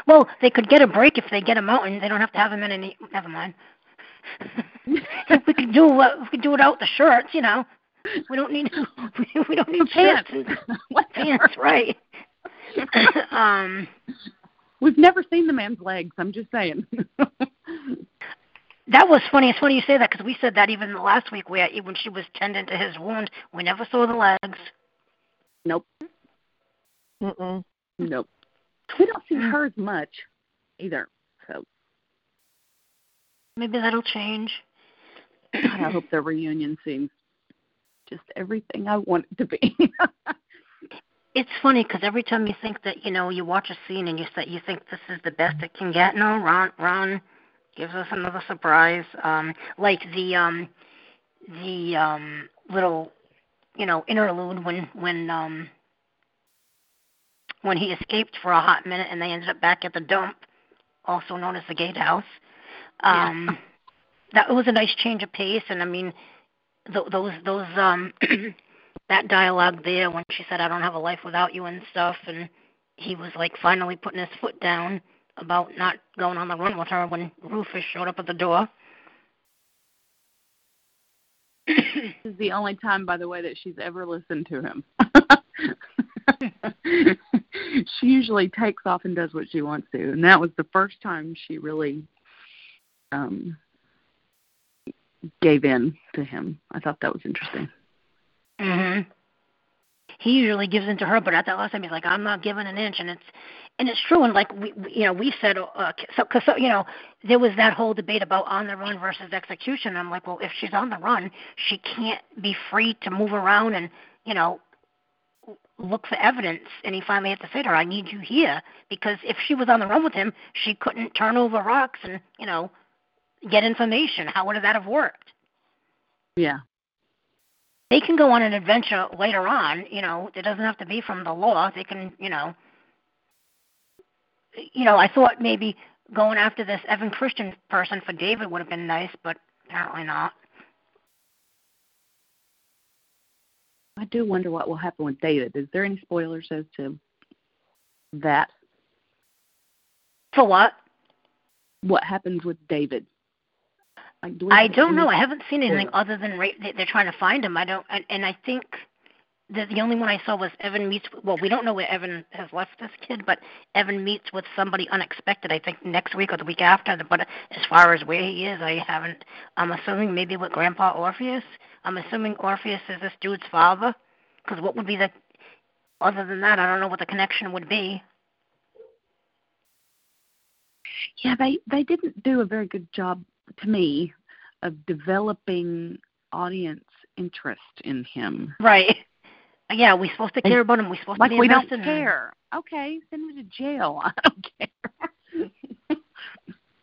well, they could get a break if they get a mountain. they don't have to have them in any. Never mind. we could do uh, we could do it out the shirts, you know. We don't need we don't need pants. shirts and Whatever. pants, right? um, We've never seen the man's legs. I'm just saying. that was funny. It's funny you say that because we said that even last week where when she was tending to his wound, we never saw the legs. nope. Mm-mm. Nope. We don't see her as much either. So Maybe that'll change. God, I hope the reunion seems just everything I want it to be. It's funny because every time you think that you know you watch a scene and you say you think this is the best it can get, no, Ron Ron gives us another surprise. Um, like the um, the um, little you know interlude when when um, when he escaped for a hot minute and they ended up back at the dump, also known as the gatehouse. Um, That was a nice change of pace, and I mean th- those those um that dialogue there when she said I don't have a life without you and stuff and he was like finally putting his foot down about not going on the run with her when Rufus showed up at the door. this is the only time, by the way, that she's ever listened to him. she usually takes off and does what she wants to, and that was the first time she really um gave in to him. I thought that was interesting. mhm. He usually gives in to her, but at that last time he's like, I'm not giving an inch and it's and it's true. And like we, you know, we said, uh, so because so, you know, there was that whole debate about on the run versus execution. I'm like, well, if she's on the run, she can't be free to move around and you know look for evidence. And he finally had to say to her, I need you here because if she was on the run with him, she couldn't turn over rocks and you know get information. How would that have worked? Yeah. They can go on an adventure later on, you know, it doesn't have to be from the law. They can, you know, you know, I thought maybe going after this Evan Christian person for David would have been nice, but apparently not. I do wonder what will happen with David. Is there any spoilers as to that? For what? What happens with David? Like, do I don't know. I haven't seen anything other than they're trying to find him. I don't, and, and I think the the only one I saw was Evan meets. Well, we don't know where Evan has left this kid, but Evan meets with somebody unexpected. I think next week or the week after. But as far as where he is, I haven't. I'm assuming maybe with Grandpa Orpheus. I'm assuming Orpheus is this dude's father, because what would be the other than that? I don't know what the connection would be. Yeah, they they didn't do a very good job to me of developing audience interest in him. Right. Yeah, we're supposed to care about him. We're supposed like to be we don't care. Okay, send him to jail. I don't care.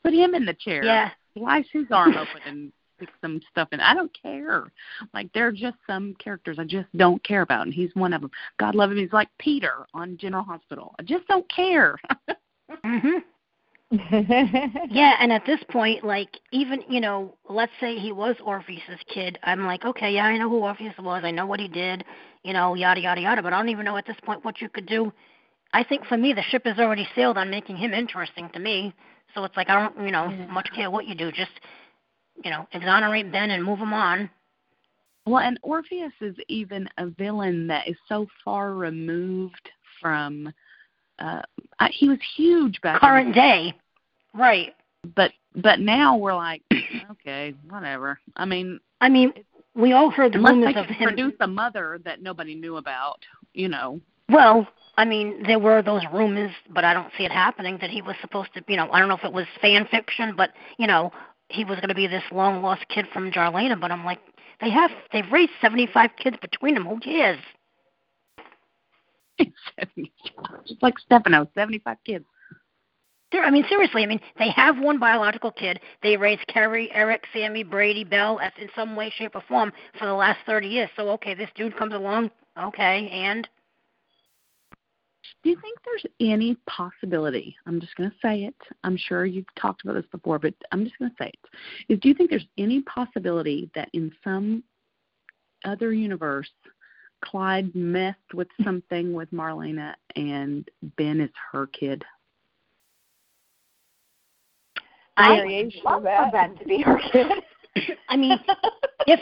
Put him in the chair. Yeah. Slice his arm open and stick some stuff in. I don't care. Like there are just some characters I just don't care about, and he's one of them. God love him. He's like Peter on General Hospital. I just don't care. mhm. yeah, and at this point, like even you know, let's say he was Orpheus's kid, I'm like, okay, yeah, I know who Orpheus was, I know what he did, you know, yada yada yada, but I don't even know at this point what you could do. I think for me, the ship has already sailed on making him interesting to me. So it's like I don't, you know, yeah. much care what you do, just you know, exonerate Ben and move him on. Well, and Orpheus is even a villain that is so far removed from. Uh, he was huge back current day. Right. But but now we're like, okay, whatever. I mean, I mean, we all heard the rumors of him produce a mother that nobody knew about, you know. Well, I mean, there were those rumors, but I don't see it happening. That he was supposed to, you know, I don't know if it was fan fiction, but you know, he was going to be this long lost kid from Jarlena. But I'm like, they have they've raised 75 kids between them. Who cares? Just like Stefano, 75 kids. I mean, seriously. I mean, they have one biological kid. They raised Carrie, Eric, Sammy, Brady, Belle, in some way, shape, or form for the last thirty years. So, okay, this dude comes along. Okay, and do you think there's any possibility? I'm just going to say it. I'm sure you've talked about this before, but I'm just going to say it. Is do you think there's any possibility that in some other universe, Clyde messed with something with Marlena and Ben is her kid? I would love for Ben to be her kid. I mean, if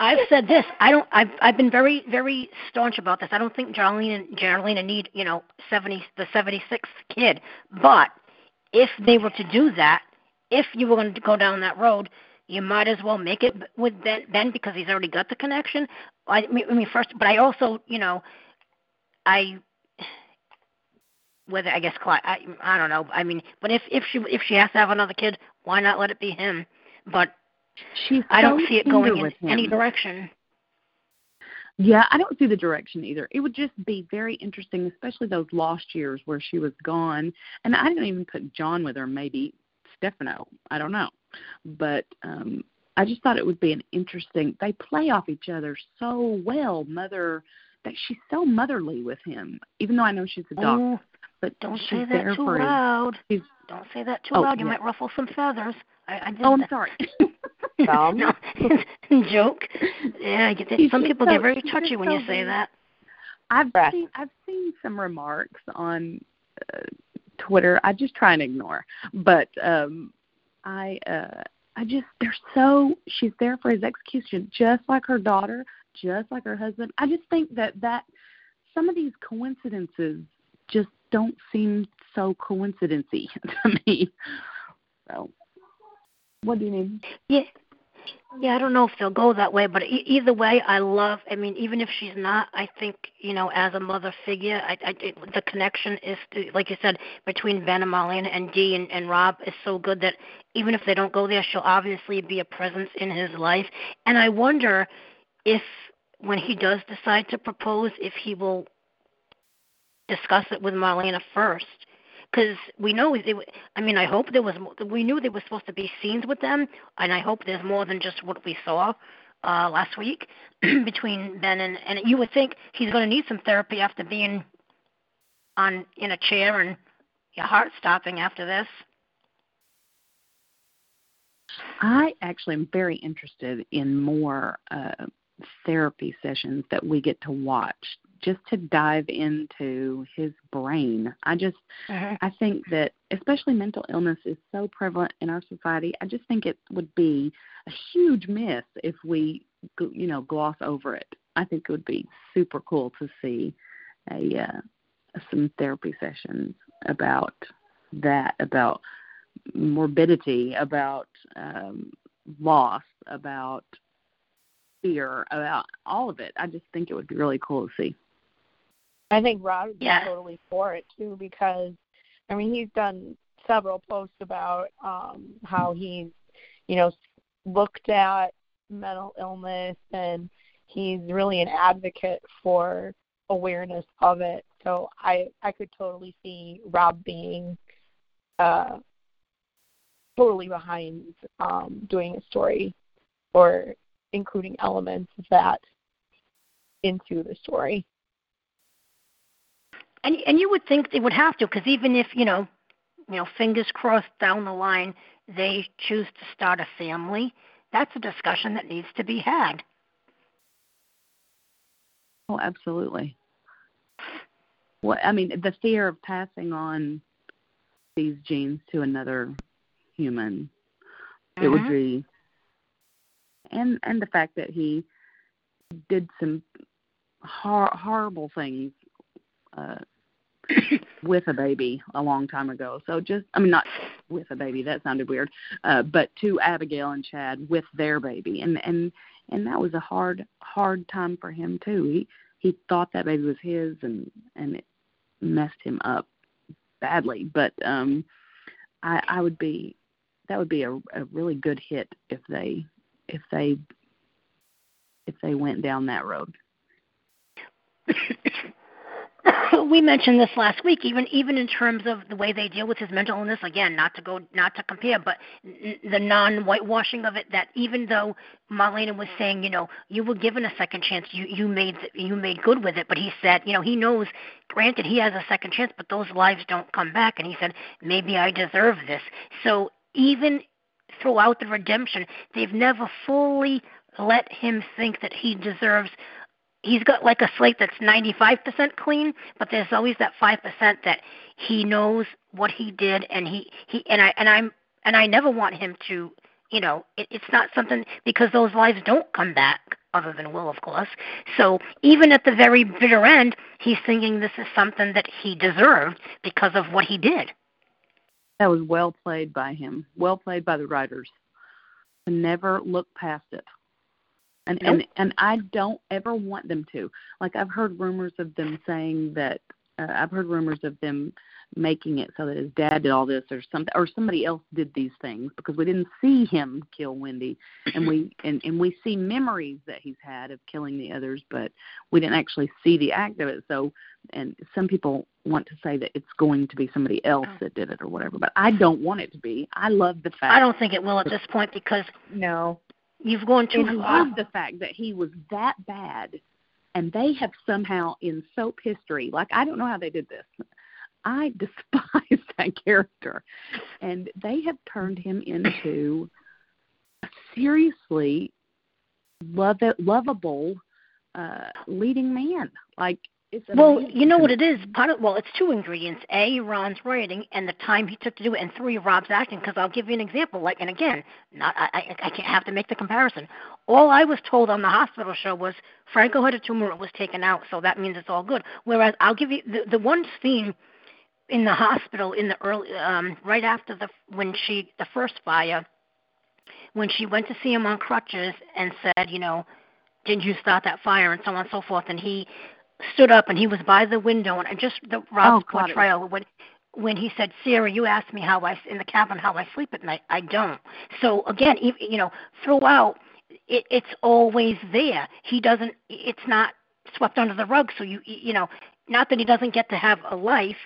I've said this, I don't. I've I've been very very staunch about this. I don't think Jarlena Jarlena need you know seventy the seventy sixth kid, but if they were to do that, if you were going to go down that road, you might as well make it with Ben, ben because he's already got the connection. I mean, I mean first, but I also you know, I whether I guess Clyde, I I don't know. I mean, but if if she if she has to have another kid, why not let it be him? But She's I don't see it going in him. any direction. Yeah, I don't see the direction either. It would just be very interesting, especially those lost years where she was gone. And I didn't even put John with her, maybe Stefano. I don't know. But um I just thought it would be an interesting they play off each other so well, mother that she's so motherly with him, even though I know she's a doctor. Oh, but don't she's say that too loud. His, don't say that too oh, loud. You yeah. might ruffle some feathers. I, I did oh, I'm that. sorry. Um. no, joke. Yeah, I get that. Some people so- get very touchy when so you say that. I've Right. seen I've seen some remarks on uh, Twitter. I just try and ignore, but um, I uh, I just they're so she's there for his execution, just like her daughter, just like her husband. I just think that that some of these coincidences just don't seem so coincidency to me. So, what do you mean? Yeah. Yeah, I don't know if they'll go that way, but e- either way, I love. I mean, even if she's not, I think you know, as a mother figure, I, I it, the connection is, like you said, between Ben and Marlena and Dee and, and Rob is so good that even if they don't go there, she'll obviously be a presence in his life. And I wonder if, when he does decide to propose, if he will discuss it with Marlena first because we know they. I mean, I hope there was. We knew there was supposed to be scenes with them, and I hope there's more than just what we saw uh, last week between Ben and. And you would think he's going to need some therapy after being on in a chair and your heart stopping after this. I actually am very interested in more uh, therapy sessions that we get to watch just to dive into his brain. I just uh-huh. I think that especially mental illness is so prevalent in our society. I just think it would be a huge miss if we you know gloss over it. I think it would be super cool to see a uh, some therapy sessions about that about morbidity, about um, loss, about fear, about all of it. I just think it would be really cool to see. I think Rob would be yeah. totally for it too because I mean he's done several posts about um how he's you know looked at mental illness and he's really an advocate for awareness of it. So I I could totally see Rob being uh totally behind um doing a story or including elements of that into the story. And and you would think they would have to, because even if you know, you know, fingers crossed down the line, they choose to start a family. That's a discussion that needs to be had. Oh, absolutely. What I mean, the fear of passing on these genes to another human, mm-hmm. it would mm-hmm. be, and and the fact that he did some hor- horrible things uh, with a baby a long time ago. So just, I mean, not with a baby. That sounded weird. Uh, but to Abigail and Chad with their baby, and and and that was a hard hard time for him too. He he thought that baby was his, and and it messed him up badly. But um, I I would be that would be a, a really good hit if they if they if they went down that road. we mentioned this last week, even even in terms of the way they deal with his mental illness. Again, not to go, not to compare, but n- the non-whitewashing of it. That even though Marlena was saying, you know, you were given a second chance, you you made you made good with it. But he said, you know, he knows. Granted, he has a second chance, but those lives don't come back. And he said, maybe I deserve this. So even throughout the redemption, they've never fully let him think that he deserves he's got like a slate that's 95% clean, but there's always that 5% that he knows what he did and he he and I and I'm and I never want him to, you know, it, it's not something because those lives don't come back other than Will, of course. So even at the very bitter end, he's thinking this is something that he deserved because of what he did. That was well played by him. Well played by the writers. Never look past it and nope. and and I don't ever want them to. Like I've heard rumors of them saying that uh, I've heard rumors of them making it so that his dad did all this or something or somebody else did these things because we didn't see him kill Wendy and we and and we see memories that he's had of killing the others but we didn't actually see the act of it so and some people want to say that it's going to be somebody else oh. that did it or whatever but I don't want it to be I love the fact I don't think it will at this point because no You've gone too and far. Love the fact that he was that bad, and they have somehow in soap history, like I don't know how they did this. I despise that character, and they have turned him into a seriously love lovable uh leading man. Like it's well, you know what it is. Part of, well, it's two ingredients: a Ron's writing and the time he took to do it, and three Rob's acting. Because I'll give you an example. Like, and again, not I, I, I can't have to make the comparison. All I was told on the hospital show was Franco had a tumor; it was taken out, so that means it's all good. Whereas I'll give you the the one scene in the hospital in the early, um, right after the when she the first fire when she went to see him on crutches and said, you know, did you start that fire and so on and so forth, and he stood up and he was by the window and just the Rob's oh, portrayal when when he said, "Sarah, you asked me how I in the cabin how I sleep at night. I don't." So again, you know, throughout, it, it's always there. He doesn't. It's not swept under the rug. So you you know, not that he doesn't get to have a life,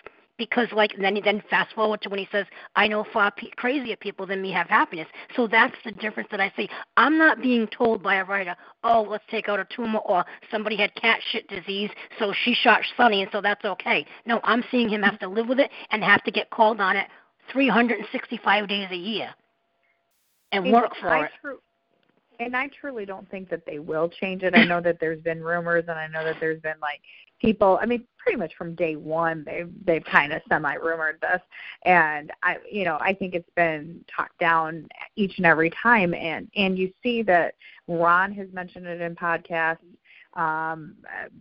because like then then fast forward to when he says i know far pe- crazier people than me have happiness. So that's the difference that i see. I'm not being told by a writer oh let's take out a tumor or somebody had cat shit disease so she shot sonny and so that's okay. No i'm seeing him have to live with it and have to get called on it 365 days a year and work for I it and I truly don't think that they will change it. I know that there's been rumors, and I know that there's been like people i mean pretty much from day one they've they've kind of semi rumored this and i you know i think it's been talked down each and every time and and you see that ron has mentioned it in podcasts um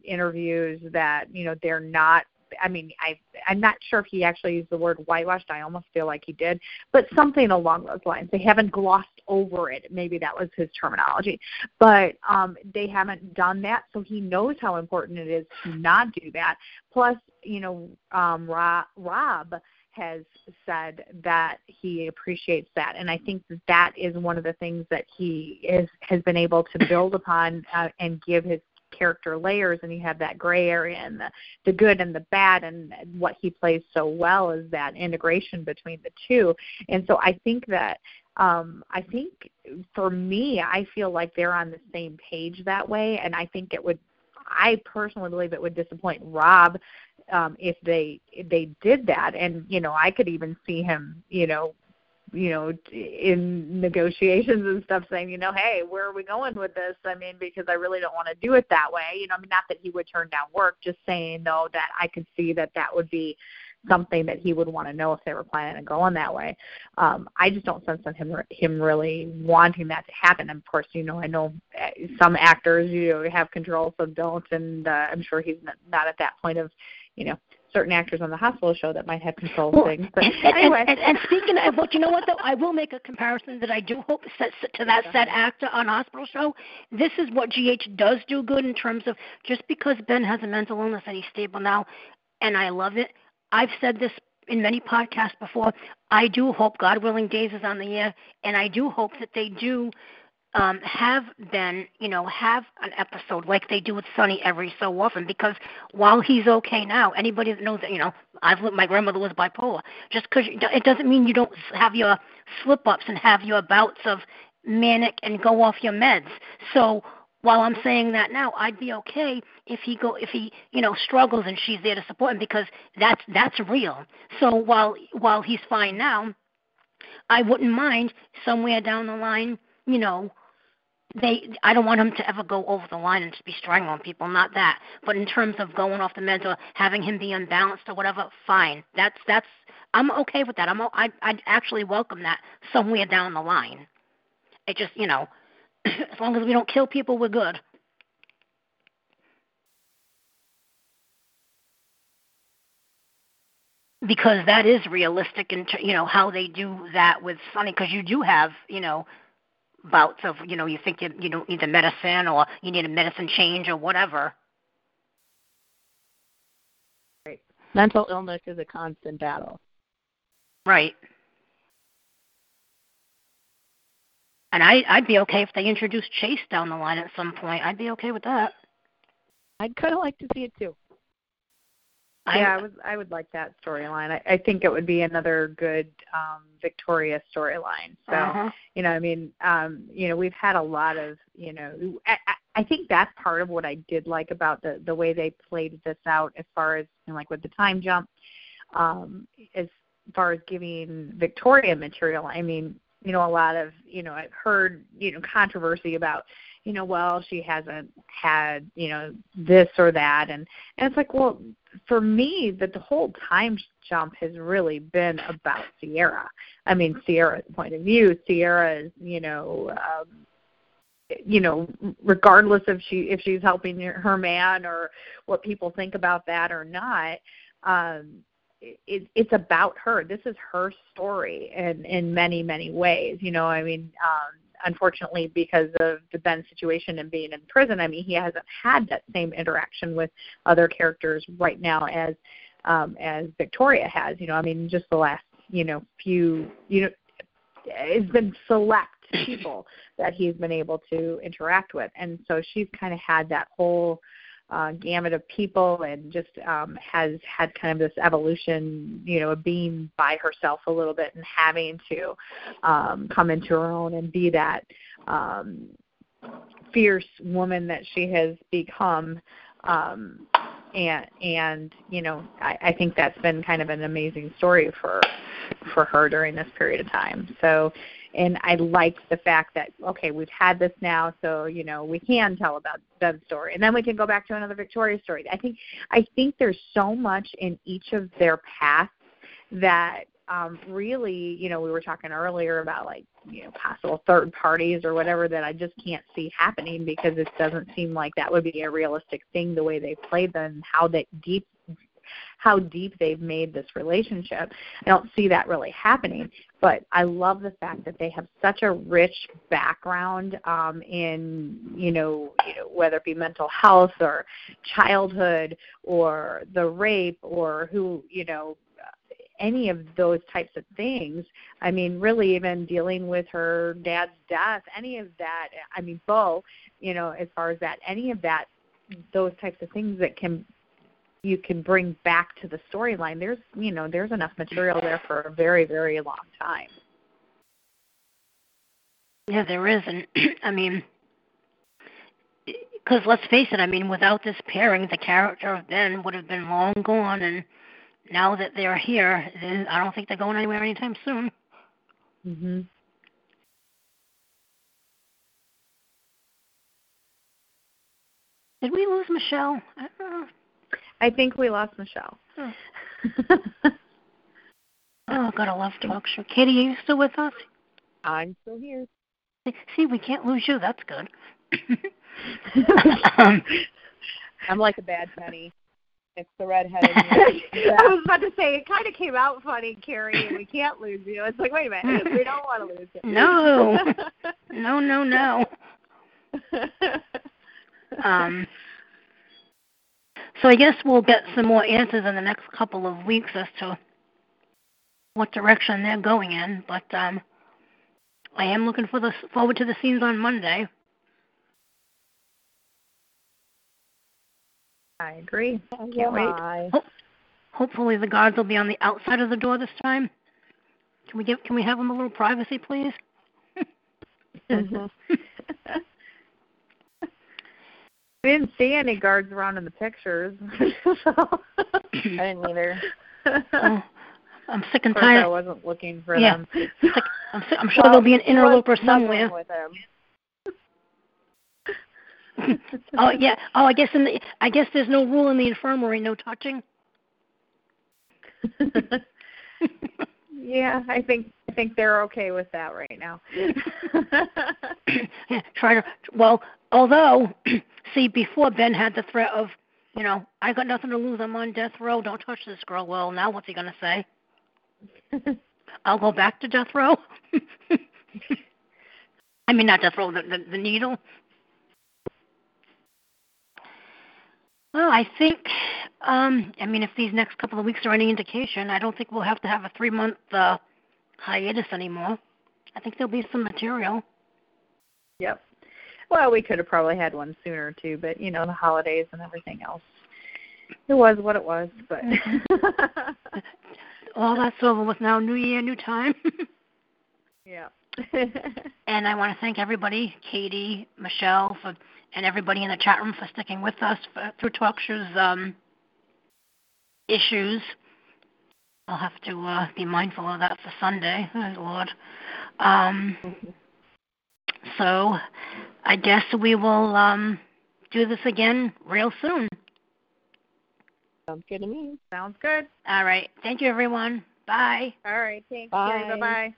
interviews that you know they're not I mean, I I'm not sure if he actually used the word whitewashed. I almost feel like he did, but something along those lines. They haven't glossed over it. Maybe that was his terminology, but um, they haven't done that. So he knows how important it is to not do that. Plus, you know, um, Rob, Rob has said that he appreciates that, and I think that that is one of the things that he is has been able to build upon uh, and give his character layers and you have that gray area and the the good and the bad and what he plays so well is that integration between the two. And so i think that um i think for me i feel like they're on the same page that way and i think it would i personally believe it would disappoint rob um if they if they did that. And you know i could even see him you know you know, in negotiations and stuff saying, you know, hey, where are we going with this? I mean, because I really don't want to do it that way. You know, I mean, not that he would turn down work, just saying though that I could see that that would be something that he would want to know if they were planning on going that way. Um, I just don't sense on him him really wanting that to happen. And of course, you know, I know eh, some actors you know have control, some don't, and uh, I'm sure he's not at that point of, you know, certain actors on the hospital show that might have control well, things. But and, anyway, and, and, and speaking of, well, you know what though, I will make a comparison that I do hope to that said actor on hospital show. This is what GH does do good in terms of just because Ben has a mental illness and he's stable now, and I love it. I've said this in many podcasts before. I do hope, God willing, Days is on the air, and I do hope that they do um, have been, you know, have an episode like they do with Sonny every so often. Because while he's okay now, anybody that knows that, you know, I've my grandmother was bipolar. Just because it doesn't mean you don't have your slip ups and have your bouts of manic and go off your meds. So while I'm saying that now, I'd be okay if he go if he you know struggles and she's there to support him because that's that's real. So while while he's fine now, I wouldn't mind somewhere down the line, you know, they I don't want him to ever go over the line and just be strangling people, not that. But in terms of going off the meds or having him be unbalanced or whatever, fine. That's that's I'm okay with that. I'm I I'd actually welcome that somewhere down the line. It just you know, as long as we don't kill people, we're good. Because that is realistic, in you know how they do that with Sonny. Because you do have you know bouts of you know you think you, you don't need the medicine or you need a medicine change or whatever. Right. Mental illness is a constant battle. Right. And I I'd be okay if they introduced Chase down the line at some point. I'd be okay with that. I'd kind of like to see it too. Yeah, I, was. I would like that storyline. I, I think it would be another good um Victoria storyline. So, uh-huh. you know, I mean, um, you know, we've had a lot of, you know, I, I think that's part of what I did like about the the way they played this out, as far as you know, like with the time jump, um, as far as giving Victoria material. I mean, you know, a lot of, you know, I've heard, you know, controversy about you know, well, she hasn't had, you know, this or that and and it's like, well, for me that the whole time jump has really been about Ciara. I mean, Ciara's point of view, Ciara is, you know, um you know, regardless if she if she's helping her man or what people think about that or not, um it, it's about her. This is her story, and in many many ways. You know, I mean, um, unfortunately, because of the Ben situation and being in prison, I mean, he hasn't had that same interaction with other characters right now as um, as Victoria has. You know, I mean, just the last you know few you know, it's been select people that he's been able to interact with, and so she's kind of had that whole uh, gamut of people and just um, has had kind of this evolution, you know, of being by herself a little bit and having to um, come into her own and be that um, fierce woman that she has become. Um, and and you know, I, I think that's been kind of an amazing story for for her during this period of time. So and I like the fact that okay, we've had this now, so you know we can tell about Ben's story, and then we can go back to another Victoria story. I think I think there's so much in each of their paths that um, really, you know, we were talking earlier about like you know possible third parties or whatever that I just can't see happening because it doesn't seem like that would be a realistic thing the way they played them, how that deep how deep they've made this relationship. I don't see that really happening, but I love the fact that they have such a rich background um, in you know, you know whether it be mental health or childhood or the rape or who you know any of those types of things. I mean, really, even dealing with her dad's death, any of that. I mean, Bo, you know, as far as that, any of that, those types of things that can you can bring back to the storyline there's you know there's enough material there for a very very long time. Yeah there is and i mean because let's face it i mean without this pairing the character of ben would have been long gone and now that they're here i don't think they're going anywhere anytime soon. Mhm did we lose michelle? I don't know. I think we lost Michelle. Oh, oh God, I love TalkShoe. Katie, are you still with us? I'm still here. See, we can't lose you. That's good. um, I'm like a bad penny. It's the redheaded. yeah. I was about to say it kind of came out funny, Carrie. We can't lose you. It's like, wait a minute, we don't want to lose you. No, no, no, no. um, so I guess we'll get some more answers in the next couple of weeks as to what direction they're going in. But um, I am looking for the forward to the scenes on Monday. I agree. I can't wait. Ho- hopefully the guards will be on the outside of the door this time. Can we get? Can we have them a little privacy, please? mm-hmm. We didn't see any guards around in the pictures. so. I didn't either. Oh, I'm sick and of tired. I wasn't looking for Yeah. them. Sick, I'm, sick, I'm sure Well, there'll be an interloper somewhere. With him. oh yeah. Oh, I guess in the I guess there's no rule in the infirmary, no touching. Yeah, I think I think they're okay with that right now. yeah, try to. Well, although, see, before Ben had the threat of, you know, I got nothing to lose. I'm on death row. Don't touch this girl. Well, now what's he gonna say? I'll go back to death row. I mean, not death row. The the, the needle. Well, I think, um, I mean, if these next couple of weeks are any indication, I don't think we'll have to have a three month uh, hiatus anymore. I think there'll be some material. Yep. Well, we could have probably had one sooner too, but you know the holidays and everything else. It was what it was, but All that's over with now. New year, new time. yeah. and I want to thank everybody, Katie, Michelle, for and everybody in the chat room for sticking with us for, through TalkShoe's um, issues. I'll have to uh, be mindful of that for Sunday. Oh, Lord. Um, so I guess we will um, do this again real soon. Sounds good to me. Sounds good. All right. Thank you, everyone. Bye. All right. Thanks. Bye. Bye bye.